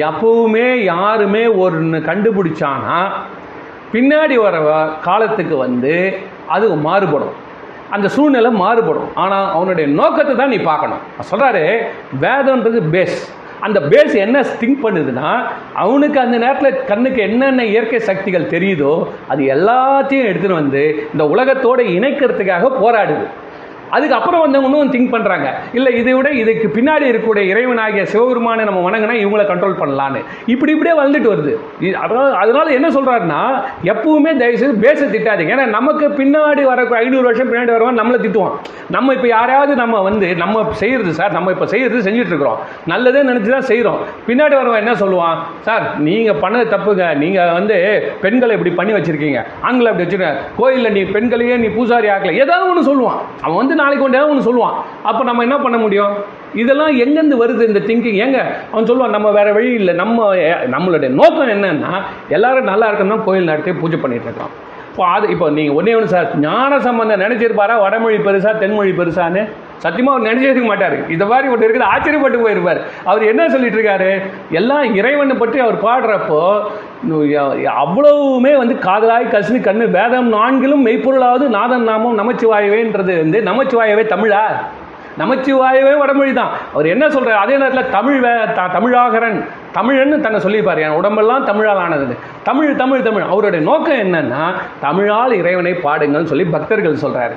எப்பவுமே யாருமே ஒன்று கண்டுபிடிச்சானா பின்னாடி வர வ- காலத்துக்கு வந்து அது மாறுபடும். அந்த சூழ்நிலை மாறுபடும். ஆனால் அவனுடைய நோக்கத்தை தான் நீ பார்க்கணும். சொல்கிறாரு வேதம்ன்றது பேஸ் அந்த பேஸ் என்ன திங்க் பண்ணுதுன்னா அவனுக்கு அந்த நேரத்தில் கண்ணுக்கு என்னென்ன இயற்கை சக்திகள் தெரியுதோ அது எல்லாத்தையும் எடுத்துகிட்டு வந்து இந்த உலகத்தோடு இணைக்கிறதுக்காக போராடுது. அதுக்கப்புறம் வந்தவங்க இன்னும் திங்க் பண்ணுறாங்க இல்லை இதை விட இதுக்கு பின்னாடி இருக்கக்கூடிய இறைவனாகிய சிவபெருமானை நம்ம வணங்கினா இவங்களை கண்ட்ரோல் பண்ணலான்னு. இப்படி இப்படியே வந்துட்டு வருது. இது- அதனால அதனால என்ன சொல்கிறாருன்னா எப்பவுமே தயவுசெய்து பேச திட்டாதீங்க. ஏன்னா நமக்கு பின்னாடி வர ஐநூறு வருஷம் பின்னாடி வருவான் நம்மளை திட்டுவான். நம்ம இப்போ யாரையாவது நம்ம வந்து நம்ம செய்யறது சார் நம்ம இப்போ செய்யறது செஞ்சுட்டு இருக்கிறோம் நல்லதே நினச்சி தான் செய்கிறோம் பின்னாடி வரவன் என்ன சொல்லுவான்? சார் நீங்கள் பண்ணது தப்புங்க. நீங்கள் வந்து பெண்களை இப்படி பண்ணி வச்சிருக்கீங்க. ஆண்களை அப்படி வச்சிருக்க கோயிலில் நீ பெண்களையே நீ பூசாரி ஆக்கல. ஏதாவது ஒன்று சொல்லுவான். அவன் வந்து நாளைக்கு ஒன்று ஒன்று சொல்லுவான். அப்போ நம்ம என்ன பண்ண முடியும்? இதெல்லாம் எங்கேருந்து வருது இந்த திங்கிங் ஏங்க அவன் சொல்லுவான் நம்ம வேறு வழி இல்லை. நம்ம நம்மளுடைய நோக்கம் என்னன்னா எல்லாரும் நல்லா இருக்கணும் கோயில் நடத்தி பூஜை பண்ணிட்டு இருக்கோம் இப்போ அது இப்போ நீங்கள் ஒன்றே ஒன்று சார் ஞான சம்பந்தம் நினைச்சிருப்பாரா? வடமொழி பெருசா தென்மொழி பெருசான்னு? சத்தியமாக அவர் நினைச்சிருக்க மாட்டார். இந்த மாதிரி ஒன்று இருக்குது ஆச்சரியப்பட்டு போயிருப்பார். அவர் என்ன சொல்லிட்டு இருக்காரு? எல்லாம் இறைவனை பற்றி அவர் பாடுறப்போ அவ்வளவுமே வந்து காதலாய் கசினி கண்ணு வேதம் நான்கிலும் மெய்ப்பொருளாவது நாதன் நாமம் நமச்சிவாயவேன்றது வந்து நமச்சிவாயவே தமிழா? நமச்சிவாயவே வடமொழி தான். அவர் என்ன சொல்றாரு? அதே நேரத்தில் தமிழ் வே த- தமிழாகரன் தமிழன்னு தன்னை சொல்லிப்பார். என் உடம்பெல்லாம் தமிழால் ஆனது. தமிழ் தமிழ் தமிழ். அவருடைய நோக்கம் என்னன்னா தமிழால் இறைவனை பாடுங்கள்னு சொல்லி பக்தர்கள் சொல்றாரு.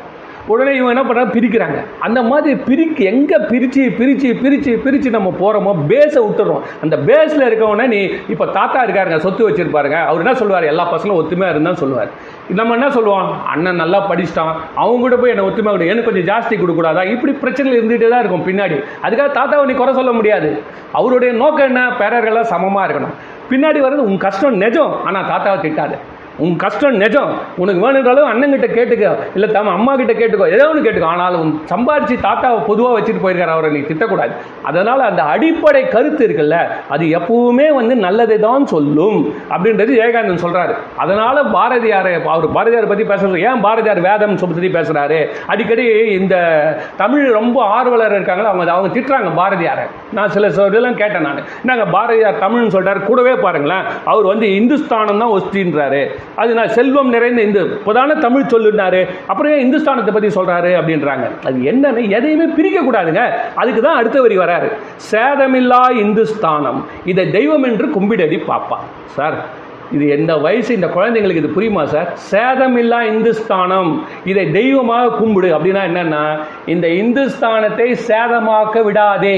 உடனே இவங்க என்ன பண்ணுறாங்க பிரிக்கிறாங்க. அந்த மாதிரி பிரிக்கு எங்கே பிரித்து பிரித்து பிரித்து பிரித்து நம்ம போகிறோமோ பேஸை விட்டுறோம். அந்த பேஸில் இருக்கவனே நீ இப்போ தாத்தா இருக்காருங்க சொத்து வச்சிருப்பாருங்க. அவர் என்ன சொல்லுவார்? எல்லா பசங்களும் ஒத்துமையாக இருந்தால் சொல்லுவார். நம்ம என்ன சொல்லுவோம்? அண்ணன் நல்லா படிச்சிட்டான். அவங்க கூட போய் என்னை ஒத்துமை கொடு. எனக்கு கொஞ்சம் ஜாஸ்தி கொடுக்கூடாதா? இப்படி பிரச்சனை இருந்துகிட்டே தான் இருக்கும் பின்னாடி. அதுக்காக தாத்தாவை நீ குறை சொல்ல முடியாது. அவருடைய நோக்கம் என்ன? பேரர்கள்லாம் சமமாக இருக்கணும். பின்னாடி வர்றது உன் கஷ்டம் நிஜம். ஆனால் தாத்தாவை திட்டாது. உன் கஷ்டம் நிஜம். உனக்கு வேணுன்றாலும் அண்ணங்கிட்ட கேட்டுக்கோ. இல்லை தம் அம்மா கிட்ட கேட்டுக்கோ. ஏதோ ஒன்று கேட்டுக்கோ. ஆனால் உன் சம்பாரிச்சு தாத்தாவை பொதுவாக வச்சுட்டு போயிருக்காரு. அவரை நீ திட்டக்கூடாது. அதனால் அந்த அடிப்படை கருத்து இருக்குல்ல அது எப்பவுமே வந்து நல்லதை தான் சொல்லும் அப்படின்றது ஜெயகாந்தன் சொல்கிறாரு அதனால் பாரதியாரை அவர் பாரதியார் பற்றி பேசுறது ஏன் பாரதியார் வேதம் பற்றி பேசுகிறாரு அடிக்கடி இந்த தமிழ் ரொம்ப ஆர்வலர் இருக்காங்களா அவங்க அவங்க திட்டுறாங்க பாரதியாரை. நான் சில சொ- இதெல்லாம் கேட்டேன் நான். என்னங்க பாரதியார் தமிழ்னு சொல்கிறார் கூடவே பாருங்களேன். அவர் வந்து இந்துஸ்தானம் தான் ஒஸ்தின்றாரு. அது நான் செல்வம் நிறைந்த இந்து. இப்போதானே தமிழ் சொல்லுனாரு. அப்புறம் ஏன் இந்துஸ்தானத்தை பற்றி சொல்றாரு அப்படின்றாங்க. அது என்னன்னு எதையுமே பிரிக்கக்கூடாதுங்க அதுக்கு தான் அடுத்த வரி வராரு. சேதமில்லா இந்துஸ்தானம். இதை தெய்வம் என்று கும்பிடடி பாப்பா. சார் இது எந்த வயசு இந்த குழந்தைங்களுக்கு இது புரியுமா சார்? சேதமில்லா இந்துஸ்தானம். இதை தெய்வமாக கும்பிடு. அப்படின்னா என்னன்னா இந்த இந்துஸ்தானத்தை சேதமாக்க விடாதே.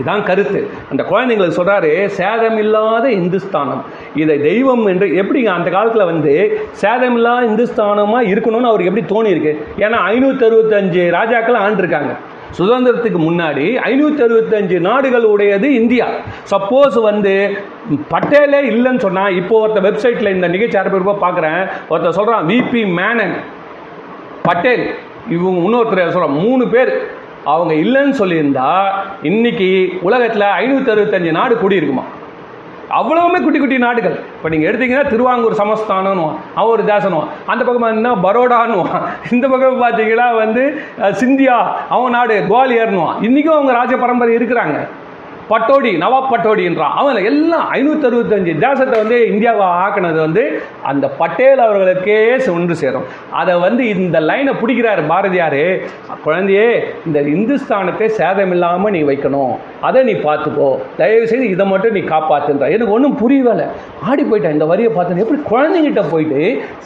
இதான் கருத்து. அந்த குழந்தைங்களுக்கு சேதம் சேதமில்லாத இந்துஸ்தானம். இதை தெய்வம் என்று எப்படிங்க அந்த காலத்தில் வந்து சேதமில்லாத இந்துஸ்தானமாக இருக்கணும்னு அவருக்கு எப்படி தோணியிருக்கு? ஏன்னா ஐநூற்றி அறுபத்தஞ்சு ராஜாக்கள் ஆண்டிருக்காங்க. சுதந்திரத்துக்கு முன்னாடி ஐநூற்றி அறுபத்தஞ்சு நாடுகள் உடையது இந்தியா. சப்போஸ் வந்து பட்டேலே இல்லைன்னு சொன்னால் இப்போ ஒருத்த வெப்சைட்டில் இந்த நிகழ்ச்சி அரபிருப்பா பார்க்குறேன் ஒருத்தர் சொல்கிறான் விபி மேனன் பட்டேல். இவங்க இன்னொருத்தர் சொல்கிறோம் மூணு பேர். அவங்க இல்லைன்னு சொல்லியிருந்தா இன்னைக்கு உலகத்தில் ஐநூற்றி அறுபத்தஞ்சு நாடு கூடியிருக்குமா அவ்வளவுமே குட்டி குட்டி நாடுகள். இப்போ நீங்கள் எடுத்தீங்கன்னா திருவாங்கூர் சமஸ்தானம்னுவான் அவன் ஒரு தேசனுவான் அந்த பக்கம் பார்த்தீங்கன்னா பரோடான்னுவான். <laughs> இந்த பக்கம் பார்த்தீங்கன்னா வந்து சிந்தியா அவன் நாடு குவாலியர்னுவான். இன்றைக்கும் அவங்க ராஜ பரம்பரை இருக்கிறாங்க. பட்டோடி நவாப் பட்டோடின்றான் அவன் எல்லாம் ஐநூற்றி அறுபத்தஞ்சு தேசத்தை வந்து இந்தியாவை ஆக்குனது வந்து அந்த பட்டேல் அவர்களுக்கே ஒன்று சேரும். அதை வந்து இந்த லைனை பிடிக்கிறாரு பாரதியார் குழந்தையே இந்த இந்துஸ்தானத்தை சேதமில்லாமல் நீ வைக்கணும். அதை நீ பார்த்துக்கோ. தயவு செய்து இதை மட்டும் நீ காப்பாற்றுன்ற எனக்கு ஒன்றும் புரியவில்லை ஆடி போயிட்டேன். இந்த வரியை பார்த்து எப்படி குழந்தைங்கிட்ட போயிட்டு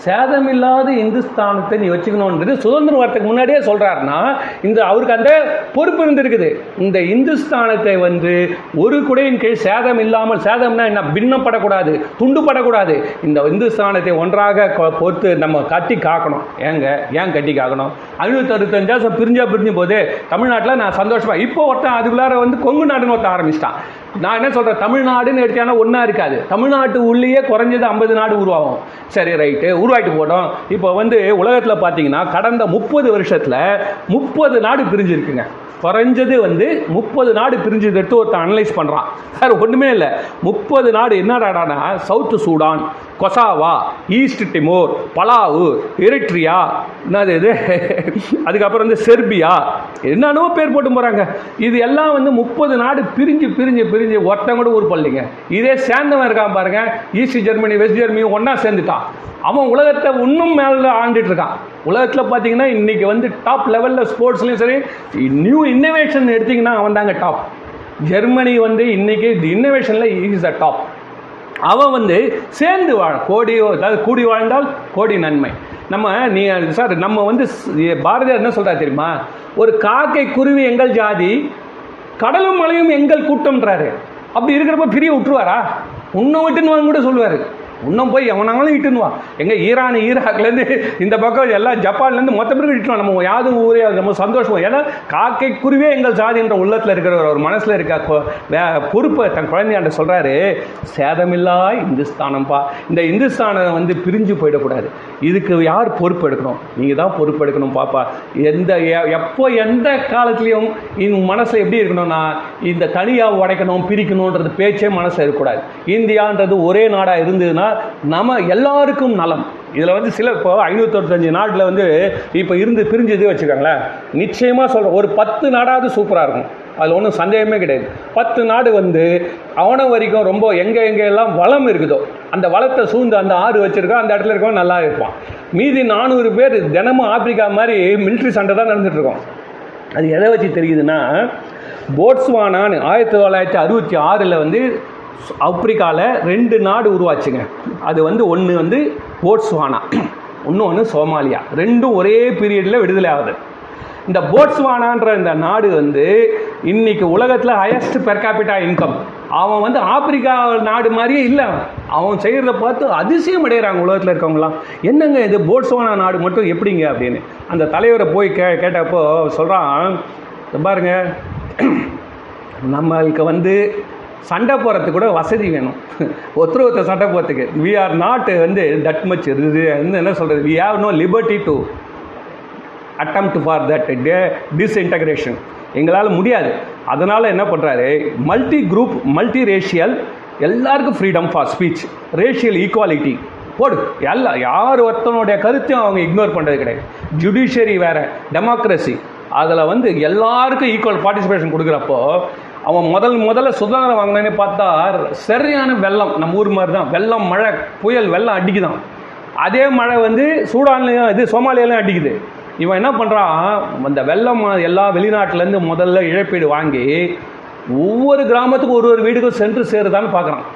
சேதமில்லாத இந்துஸ்தானத்தை நீ வச்சுக்கணுன்றது சுதந்திரம் வரத்துக்கு முன்னாடியே சொல்கிறாருன்னா இந்த அவருக்கு அந்த பொறுப்பு இருந்திருக்குது. இந்த இந்துஸ்தானத்தை வந்து ஒரு குடையின் கீழ் சேதம் இல்லாமல் சேதம்னா என்ன? பின்னப்படக்கூடாது துண்டுப்படக்கூடாது இந்த இந்து ஸ்தானத்தை ஒன்றாக கொ- பொறுத்து நம்ம கட்டி காக்கணும். ஏங்க? ஏன் கட்டி காக்கணும்? ஐநூற்றி அறுபத்தஞ்சு பிரிஞ்சா பிரிஞ்ச போது தமிழ்நாட்டில் நான் சந்தோஷமா இப்போ ஒருத்தன் அதுக்குள்ளார வந்து கொங்கு நாடுன்னு ஒருத்தன் ஆரம்பிச்சிட்டான். நான் என்ன சொல்கிறேன் தமிழ்நாடுன்னு எடுத்தேன்னா ஒன்றா இருக்காது. தமிழ்நாட்டு உள்ளேயே குறைஞ்சது ஐம்பது நாடு உருவாகும். சரி ரைட்டு உருவாக்கிட்டு போட்டோம். இப்போ வந்து உலகத்தில் பார்த்தீங்கன்னா கடந்த முப்பது வருஷத்தில் முப்பது நாடு பிரிஞ்சிருக்குங்க. குறைஞ்சது வந்து முப்பது நாடு பிரிஞ்சதுட்டு ஒருத்தன் அனலைஸ் பண்ணுறான் வேறு ஒன்றுமே இல்லை. முப்பது நாடு என்னடாடானா? South Sudan Kosovo East Timor Palau Eritrea என்னது இது? அதுக்கப்புறம் வந்து செர்பியா. என்னென்னவோ பேர் போட்டு போகிறாங்க இது எல்லாம் வந்து முப்பது நாடு பிரிஞ்சு பிரிஞ்சு பிரிஞ்சு ஒருத்தன் கூட உருப்படலைங்க இதே சேர்ந்தவன் இருக்கான் பாருங்க. ஈஸ்ட் ஜெர்மனி வெஸ்ட் ஜெர்மனியும் ஒன்றா சேர்ந்துட்டான். அவன் உலகத்தை இன்னும் மேலே ஆண்டுட்டு இருக்கான். உலகத்தில் பார்த்தீங்கன்னா இன்னைக்கு வந்து டாப் லெவலில் ஸ்போர்ட்ஸ்லையும் சரி நியூ இன்னோவேஷன் எடுத்தீங்கன்னா அவன் தாங்க டாப் ஜெர்மனி வந்து இன்னைக்கு இன்னோவேஷனில் இஸ் த டாப் அவன் வந்து சேர்ந்து வாழ கோடி அதாவது கூடி வாழ்ந்தால் கோடி நன்மை. நம்ம நீ சார் நம்ம வந்து பாரதியார் என்ன சொல்றாரு தெரியுமா? ஒரு காக்கை குருவி எங்கள் ஜாதி கடலும் மலையும் எங்கள் கூட்டம்ன்றாரு. அப்படி இருக்கிறப்ப பிரிய விட்டுருவாரா? உன்னை விட்டுன்னு கூட சொல்லுவார். இன்னும் போய் எவனாலும் இட்டுன்னு வா. எங்க ஈரான் ஈராக்லேருந்து இந்த பக்கம் எல்லாம் ஜப்பான்லேருந்து மொத்த பேருக்கு இட்டுவான் நம்ம யாரும் ஊரே நம்ம சந்தோஷம். ஏன்னா காக்கை குருவே எங்கள் ஜாதி என்ற உள்ளத்தில் இருக்கிற ஒரு மனசில் இருக்க கொ- வே- பொறுப்பை தன் குழந்தையாண்ட சொல்கிறாரு சேதமில்லா இந்துஸ்தானம்ப்பா இந்த இந்துஸ்தானை வந்து பிரிஞ்சு போயிடக்கூடாது. இதுக்கு யார் பொறுப்பு எடுக்கணும்? நீங்கள் தான் பொறுப்பு எடுக்கணும் பாப்பா. எந்த எப்போ எந்த காலத்துலேயும் இந்த மனசில் எப்படி இருக்கணும்னா இந்த தனியாக உடைக்கணும் பிரிக்கணுன்றது பேச்சே மனசில் இருக்கக்கூடாது. இந்தியான்றது ஒரே நாடாக இருந்ததுன்னா நம்ம எல்லாருக்கும் நலம். இதில் வந்து சில இப்போ ஐநூற்றஞ்சு நாட்டில் வந்து இப்போ இருந்து பிரிஞ்சது வச்சுக்கோங்களேன். நிச்சயமாக சொல்கிறேன் ஒரு பத்து நாடாவது சூப்பராக இருக்கும். அதில் ஒன்றும் சந்தேகமே கிடையாது. பத்து நாடு வந்து அவனை வரைக்கும் ரொம்ப எங்கே எங்கே எல்லாம் வளம் இருக்குதோ அந்த வளத்தை சூழ்ந்து அந்த ஆறு வச்சுருக்கோம் அந்த இடத்துல இருக்கவன் நல்லா இருப்பான். மீதி நானூறு பேர் தினமும் ஆப்பிரிக்கா மாதிரி மிலிட்ரி சண்டை தான் நடந்துகிட்ருக்கோம் இருக்கோம். அது எதை வச்சு தெரியுதுன்னா போட்ஸ்வானான்னு ஆயிரத்தி தொள்ளாயிரத்தி அறுபத்தி ஆறில் வந்து ஆப்பிரிக்காவில் ரெண்டு நாடு உருவாச்சுங்க. அது வந்து ஒன்று வந்து போட்ஸ்வானா இன்னொன்று சோமாலியா. ரெண்டும் ஒரே பீரியடில் விடுதலை ஆகுது. இந்த போட்ஸ்வானான்ற இந்த நாடு வந்து இன்னைக்கு உலகத்தில் ஹையஸ்ட் பெர் கேபிட்டா இன்கம் அவன் வந்து ஆப்பிரிக்கா நாடு மாதிரியே இல்லை. அவன். அவன் செய்கிறத பார்த்து அதிசயம் அடைகிறாங்க உலகத்தில் இருக்கவங்களாம் என்னங்க இது போட்ஸ்வானா நாடு மட்டும் எப்படிங்க அப்படின்னு. அந்த தலைவரை போய் கே கேட்டப்போ சொல்கிறான் பாருங்க நம்மளுக்கு வந்து சண்டை போகிறதுக்கு கூட வசதி வேணும். ஒருத்தர் ஒருத்தர் சண்டை போகிறதுக்கு வி ஆர் நாட் வந்து தட் மச் இது வந்து என்ன சொல்கிறது we have no liberty to attempt for that the disintegration எங்களால் முடியாது. அதனால் என்ன பண்ணுறாரு மல்டி குரூப் மல்டி ரேஷியல் எல்லாருக்கும் freedom for speech racial equality போடு. எல்லா யார் ஒருத்தனுடைய கருத்தையும் அவங்க இக்னோர் பண்ணுறது கிடையாது. ஜுடிஷியரி வேறு டெமோக்ரஸி அதில் வந்து எல்லாருக்கும் ஈக்குவல் பார்ட்டிசிபேஷன் கொடுக்குறப்போ அவன் முதல் முதல்ல சுதந்திரம் வாங்கினேன்னு பார்த்தா சரியான வெள்ளம். நம்ம ஊர் மாதிரி தான் வெள்ளம் மழை புயல் வெள்ளம் அடிக்குதான். அதே மழை வந்து சூடான்லையும் இது சோமாலியாலையும் அடிக்குது. இவன் என்ன பண்ணுறான் அந்த வெள்ளம் எல்லா வெளிநாட்டிலேருந்து முதல்ல இழப்பீடு வாங்கி ஒவ்வொரு கிராமத்துக்கும் ஒரு ஒரு வீடுக்கும் சென்று சேருதான்னு பார்க்குறான்.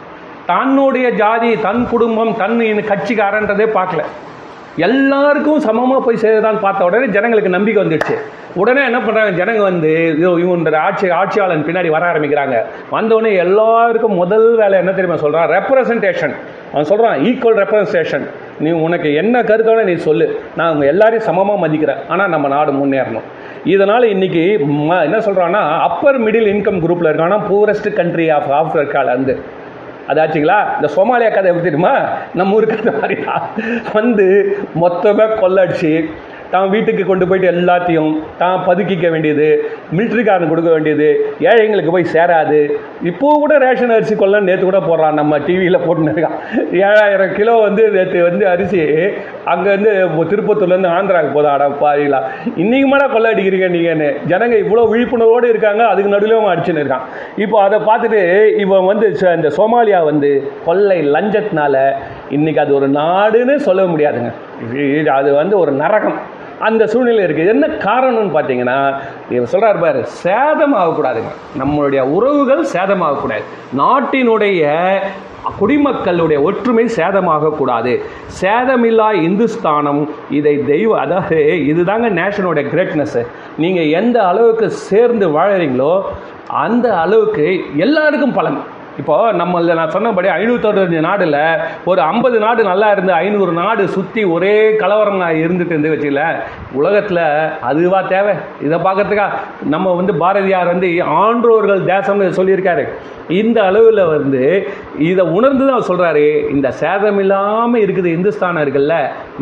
தன்னுடைய ஜாதி தன் குடும்பம் தன் கட்சிக்காரன்றதே பார்க்கல. எல்லாருக்கும் சமமாக போய் சேருதான்னு பார்த்த உடனே ஜனங்களுக்கு நம்பிக்கை வந்துடுச்சு. உடனே என்ன பண்ணுறாங்க ஜனங்க வந்து இதோ ஆட்சி ஆட்சியாளன் பின்னாடி வர ஆரம்பிக்கிறாங்க. வந்தவுடனே எல்லாருக்கும் முதல் வேலை என்ன தெரியுமா சொல்கிறான் ரெப்ரசன்டேஷன் அவன் சொல்கிறான் ஈக்குவல் ரெப்ரசன்டேஷன் நீ உனக்கு என்ன கருத்தோட நீ சொல்லு. நான் உங்கள் எல்லாரையும் சமமாக மதிக்கிறேன். ஆனால் நம்ம நாடு முன்னேறணும். இதனால் இன்றைக்கி ம- என்ன சொல்கிறான்னா அப்பர் மிடில் இன்கம் குரூப்பில் இருக்கானா. பூரஸ்ட் கண்ட்ரி ஆஃப் ஆஃப்ரிக்காவில் இருந்து. அதாச்சுங்களா இந்த சோமாலியா கதை எப்படி தெரியுமா நம்ம ஊர் கதை மாதிரி தான். வந்து மொத்தமாக கொள்ளடிச்சு தான் வீட்டுக்கு கொண்டு போயிட்டு எல்லாத்தையும் தான் பதுக்கிக்க வேண்டியது மிலிட்ரிக்காரன் கொடுக்க வேண்டியது ஏழைங்களுக்கு போய் சேராது. இப்போ கூட ரேஷன் அரிசி கொள்ள நேற்று கூட போடுறான் நம்ம டிவியில் போட்டுன்னு இருக்கான். ஏழாயிரம் கிலோ வந்து நேற்று வந்து அரிசி அங்கேருந்து திருப்பத்தூர்லேருந்து ஆந்திராவுக்கு போதும் அட பாதிங்களா இன்னைக்கு மேடம் கொள்ள அடிக்கிறீங்க நீங்கன்னு. ஜனங்க இவ்வளோ விழிப்புணர்வோடு இருக்காங்க அதுக்கு நடுவில் அவன் அடிச்சுன்னு இருக்கான். இப்போ அதை பார்த்துட்டு இவன் வந்து ச- இந்த சோமாலியா வந்து கொள்ளை லஞ்சத்தினால இன்னைக்கு அது ஒரு நாடுன்னு சொல்ல முடியாதுங்க. இது அது வந்து ஒரு நரகம். அந்த சூழ்நிலை இருக்குது என்ன காரணம்னு பார்த்தீங்கன்னா இவர் சொல்கிறார் பாரு சேதம் ஆகக்கூடாதுங்க நம்மளுடைய உறவுகள் சேதமாகக்கூடாது. நாட்டினுடைய குடிமக்களுடைய ஒற்றுமை சேதமாகக்கூடாது. சேதமில்லா இந்துஸ்தானம் இதை தெய்வ அதாவது இதுதாங்க நேஷனோட கிரேட்னஸ் நீங்கள் எந்த அளவுக்கு சேர்ந்து வாழறீங்களோ அந்த அளவுக்கு எல்லாருக்கும் பலன். இப்போ நம்ம நான் சொன்னபடி ஐநூற்றறுபத்தஞ்சு நாடில் ஒரு ஐம்பது நாடு நல்லா இருந்து ஐநூறு நாடு சுற்றி ஒரே கலவரம் இருந்துட்டு இருந்து வச்சுக்கல. உலகத்தில் அதுவா தேவை. இதை பார்க்கறதுக்கா நம்ம வந்து பாரதியார் வந்து ஆன்றோர்கள் தேசம்னு சொல்லியிருக்காரு. இந்த அளவில் வந்து இதை உணர்ந்து தான் சொல்கிறாரு இந்த சேதம் இல்லாமல் இருக்குது இந்துஸ்தானர்கள்ல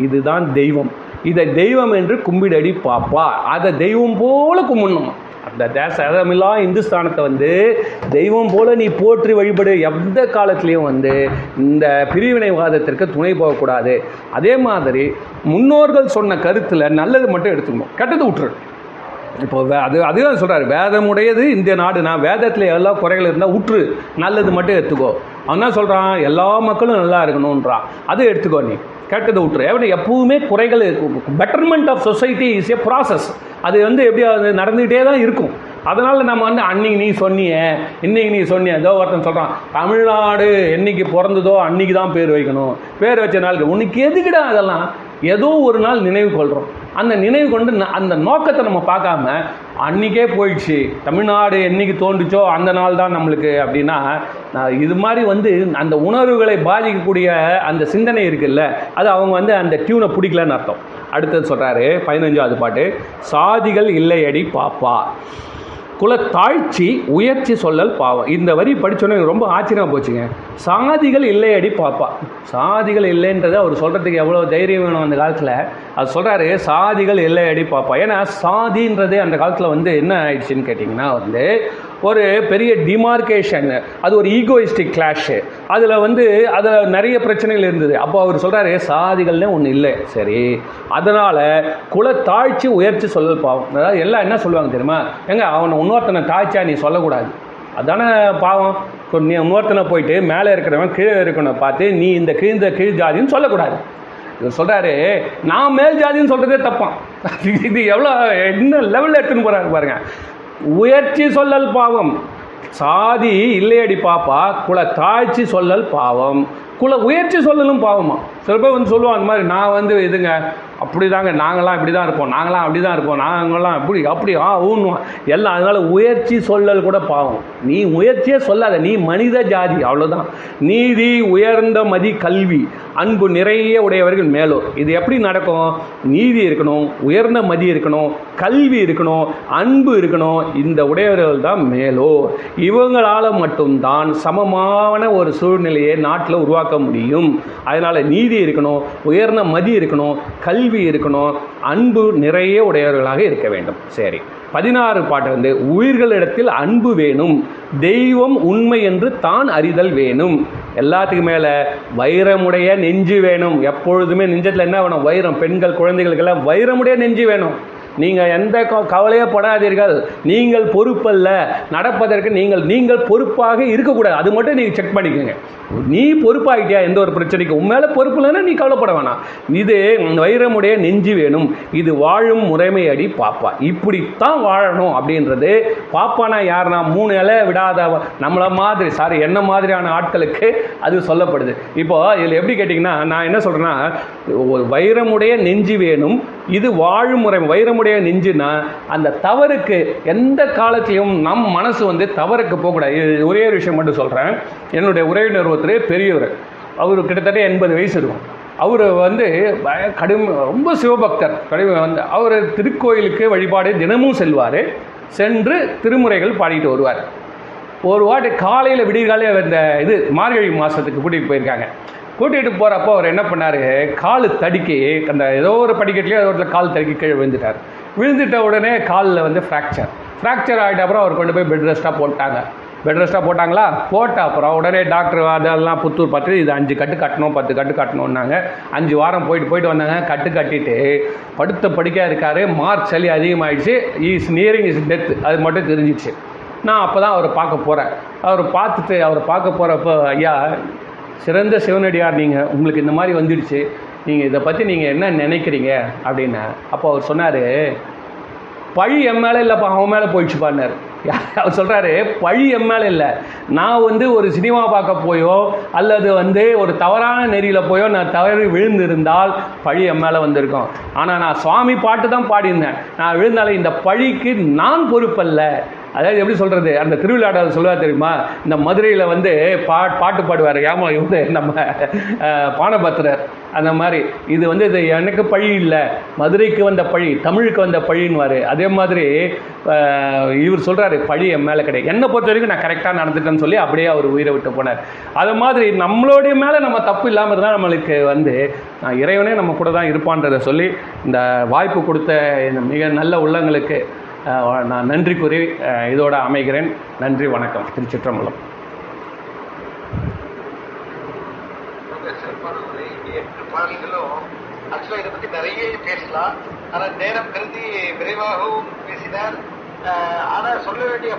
இதுதான் தெய்வம். இதை தெய்வம் என்று கும்பிடடி பாப்பா. அதை தெய்வம் போல கும்பிடணும். அந்த தேசமில்லா இந்துஸ்தானத்தை வந்து தெய்வம் போல நீ போற்றி வழிபடு எந்த காலத்திலையும் வந்து இந்த பிரிவினைவாதத்திற்கு துணை போகக்கூடாது. அதே மாதிரி முன்னோர்கள் சொன்ன கருத்தில் நல்லது மட்டும் எடுத்துக்கணும். கெட்டது விட்டுரு இப்போ வே- அது அதுதான் சொல்கிறார் வேதமுடையது இந்த நாடு நான் வேதத்தில் எல்லா குறைகள் இருந்தால் உற்று. நல்லது மட்டும் எடுத்துக்கோ. அவன் தான் சொல்கிறான் எல்லா மக்களும் நல்லா இருக்கணுன்றான் அது எடுத்துக்கோ நீ. கேட்டதை விட்டுரு. எப்படி எப்பவுமே குறைகள் betterment of society is a process அது வந்து எப்படி அது நடந்துகிட்டே தான் இருக்கும். அதனால நம்ம வந்து அன்னைக்கு நீ சொன்னிய இன்னைக்கு நீ சொன்னிய. ஏதோ ஒருத்தன் சொல்கிறான் தமிழ்நாடு என்னைக்கு பிறந்ததோ அன்னைக்கு தான் பேர் வைக்கணும். பேர் வச்ச நாளுக்கு உனக்கு எதுக்குடா அதெல்லாம்? ஏதோ ஒரு நாள் நினைவு கொள்கிறோம் அந்த நினைவு கொண்டு ந- அந்த நோக்கத்தை நம்ம பார்க்காம அன்னைக்கே போயிடுச்சு. தமிழ்நாடு என்னைக்கு தோன்றுச்சோ அந்த நாள் தான் நம்மளுக்கு. அப்படின்னா இது மாதிரி வந்து அந்த உணர்வுகளை பாதிக்கக்கூடிய அந்த சிந்தனை இருக்குல்ல அது அவங்க வந்து அந்த டியூனை பிடிக்கலன்னு அர்த்தம். அடுத்தது சொல்கிறாரு பதினஞ்சாவது பாட்டு சாதிகள் இல்லையடி பாப்பா. குலத்தாழ்ச்சி உயர்ச்சி சொல்லல் பாவம். இந்த வரி படித்தோன்னே எனக்கு ரொம்ப ஆச்சரியமாக போச்சுங்க. சாதிகள் இல்லையடி பாப்பா. சாதிகள் இல்லைன்றதை அவர் சொல்கிறதுக்கு எவ்வளோ தைரியம் வேணும் அந்த காலத்தில்? அது சொல்கிறாரு சாதிகள் இல்லையடி பாப்பா. ஏன்னா சாதின்றதே அந்த காலத்தில் வந்து என்ன ஆயிடுச்சுன்னு கேட்டிங்கன்னா வந்து ஒரு பெரிய டிமார்க்கேஷன் அது ஒரு ஈகோயிஸ்டிக் கிளாஷு அதில் வந்து அதில் நிறைய பிரச்சனைகள் இருந்தது. அப்போ அவர் சொல்கிறாரு சாதிகள்னு ஒன்று இல்லை. சரி. அதனால் குலத்தாழ்ச்சி உயர்ச்சி சொல்லல் பாவம். அதாவது எல்லாம் என்ன சொல்லுவாங்க தெரியுமா? எங்க அவனை இன்னொருத்தனை தாய்ச்சா நீ சொல்லக்கூடாது. அதானே பாவம். நீ இன்னொருத்தனை போயிட்டு மேலே இருக்கிறவன் கீழே இருக்கணும் பார்த்து நீ இந்த கீழ்ந்த கீழ் ஜாதின்னு சொல்லக்கூடாது. இவர் சொல்கிறாரு நான் மேல் ஜாதின்னு சொல்கிறதே தப்பான் இது எவ்வளோ என்ன லெவலில் எடுத்துன்னு போகிறாரு பாருங்கள் உயர்ச்சி சொல்லல் பாவம். சாதி இல்லையடி பாப்பா குல தாழ்ச்சி சொல்லல் பாவம். குல உயர்ச்சி சொல்லலும் பாவமா. சில பேர் வந்து சொல்லுவோம் அந்த மாதிரி நான் வந்து இதுங்க அப்படி தாங்க நாங்களாம் இப்படி தான் இருப்போம் நாங்களாம் அப்படி தான் இருப்போம் நாங்களாம் இப்படி அப்படி ஆ ஊன்னுவோம் எல்லாம் அதனால் உயர்ச்சி சொல்லல் கூட பாவம். நீ முயற்சியே சொல்லாத நீ மனித ஜாதி அவ்வளோதான் நீதி உயர்ந்த மதி கல்வி அன்பு நிறைய உடையவர்கள் மேலோர். இது எப்படி நடக்கும்? நீதி இருக்கணும் உயர்ந்த மதி இருக்கணும் கல்வி இருக்கணும் அன்பு இருக்கணும் இந்த உடையவர்கள் தான் மேலோர். இவங்களால் மட்டும்தான் சமமான ஒரு சூழ்நிலையை நாட்டில் உருவாக்க முடியும். அதனால் நீதி இருக்கணும் உயர்ந்த மதி இருக்கணும் கல்வி இருக்கணும் அன்பு நிறைய உடையவர்களாக இருக்க வேண்டும். சரி பதினாறு பாட்டு வந்து உயிர்களிடத்தில் அன்பு வேணும் தெய்வம் உண்மை என்று தான் அறிதல் வேணும். எல்லாத்துக்கு மேல வைரமுடைய நெஞ்சு வேணும். எப்பொழுதுமே நெஞ்சத்தில் என்ன வேணும்? வைரம். பெண்கள் குழந்தைகளுக்கெல்லாம் வைரமுடைய நெஞ்சு வேணும். நீங்கள் எந்த க- கவலையே படாதீர்கள். நீங்கள் பொறுப்பல்ல. நடப்பதற்கு நீங்கள் நீங்கள் பொறுப்பாக இருக்கக்கூடாது. அது மட்டும் நீங்கள் செக் பண்ணிக்கோங்க. நீ பொறுப்பாகிட்டியா எந்த ஒரு பிரச்சனைக்கு உன் மேலே பொறுப்பு இல்லைன்னா நீ கவலைப்பட வேணாம். இது வைரமுடைய நெஞ்சு வேணும். இது வாழும் முறைமையடி பாப்பா. இப்படித்தான் வாழணும் அப்படின்றது பாப்பானா யாருனா மூணு இலை விடாத நம்மள மாதிரி சாரி என்ன மாதிரியான ஆட்களுக்கு அது சொல்லப்படுது. இப்போ இதில் எப்படி கேட்டிங்கன்னா நான் என்ன சொல்கிறேன்னா ஒரு வைரமுடைய நெஞ்சு வேணும். இது வாழும் முறை வைரமுடைய நெஞ்சுனா அந்த தவறுக்கு எந்த காலத்திலையும் நம் மனசு வந்து தவறுக்கு போகக்கூடாது. இது ஒரே ஒரு விஷயம் மட்டும் சொல்கிறேன் என்னுடைய உறவினர் ஒருத்தர் பெரியவர் அவர் கிட்டத்தட்ட எண்பது வயசு இருக்கும். அவர் வந்து கடும் ரொம்ப சிவபக்தர். கடுமை வந்து அவர் திருக்கோயிலுக்கு வழிபாடு தினமும் செல்வார். சென்று திருமுறைகள் பாடிட்டு வருவார். ஒரு வாட்டி காலையில் விடியற்காலையே இந்த இது மார்கழி மாதத்துக்கு கூட்டிகிட்டு போயிருக்காங்க. கூட்டிகிட்டு போகிறப்போ அவர் என்ன பண்ணார்? கால் தடுக்கி அந்த ஏதோ ஒரு படிக்கட்டுலேயோ ஏதோ ஒரு கால் தடுக்கி கீழே விழுந்துட்டார். விழுந்துட்ட உடனே காலில் வந்து ஃப்ராக்சர் ஃப்ராக்சர் ஆகிட்ட அப்புறம் அவர் கொண்டு போய் பெட் ரெஸ்ட்டாக போட்டாங்க. பெட் ரெஸ்ட்டாக போட்டாங்களா? போட்ட அப்புறம் உடனே டாக்டர் அதெல்லாம் புத்தூர் பார்த்து இது அஞ்சு கட்டு கட்டணும் பத்து கட்டு கட்டணும்னாங்க. அஞ்சு வாரம் போயிட்டு போயிட்டு வந்தாங்க. கட்டு கட்டிட்டு படுத்த படுக்கையாக இருக்காரு. மார்க் சளி அதிகமாகிடுச்சு இஸ் நியரிங் இஸ் டெத் அது மட்டும் தெரிஞ்சிச்சு. நான் அப்போ தான் அவரை பார்க்க போகிறேன் அவர் பார்த்துட்டு அவர் பார்க்க போகிறப்போ ஐயா சிறந்த சிவனடியார் நீங்கள் உங்களுக்கு இந்த மாதிரி வந்துடுச்சு. நீங்கள் இதை பற்றி நீங்கள் என்ன நினைக்கிறீங்க? அப்படின்னு அப்போ அவர் சொன்னார் பழி என் மேலே இல்லைப்பா அவன் மேலே போயிடுச்சுப்பான்னாரு. <laughs> அவர் சொல்கிறாரு பழி என் மேலே இல்லை. நான் வந்து ஒரு சினிமா பார்க்க போயோ அல்லது வந்து ஒரு தவறான நெறியில் போயோ நான் தவறி விழுந்திருந்தால் பழி என் மேலே வந்திருக்கும். ஆனால் நான் சுவாமி பாட்டு தான் பாடியிருந்தேன். நான் விழுந்தாலே இந்த பழிக்கு நான் பொறுப்பல்ல. அதாவது எப்படி சொல்கிறது அந்த திருவிழாடல் சொல்லுவா தெரியுமா? இந்த மதுரையில் வந்து பா பாட்டு பாடுவார். ஏமா இவங்க நம்ம பானபத்திரர். அந்த மாதிரி. இது வந்து இது எனக்கு பழி இல்லை. மதுரைக்கு வந்த பழி தமிழுக்கு வந்த பழின்னுவார். அதே மாதிரி இவர் சொல்கிறாரு பழி என் மேலே கிடையாது. என்னை பொறுத்த வரைக்கும் நான் கரெக்டாக நடந்துட்டேன்னு சொல்லி அப்படியே அவர் உயிரை விட்டு போனார். அது மாதிரி நம்மளுடைய மேலே நம்ம தப்பு இல்லாமல் இருந்தால் நம்மளுக்கு வந்து நான் இறைவனே நம்ம கூட தான் இருப்பான்றதை சொல்லி இந்த வாய்ப்பு கொடுத்த இந்த மிக நல்ல உள்ளங்களுக்கு நான் நன்றி கூறி இதோட அமைகிறேன். நன்றி வணக்கம். திருச்சிற்றம்பலம் ரொம்ப சிறப்பான உரை. எட்டு பாடல்களும் ஆக்சுவலா இதை பத்தி நிறைய பேசலாம். ஆனா நேரம் கருதி விரைவாகவும் பேசினார். ஆனா சொல்ல வேண்டிய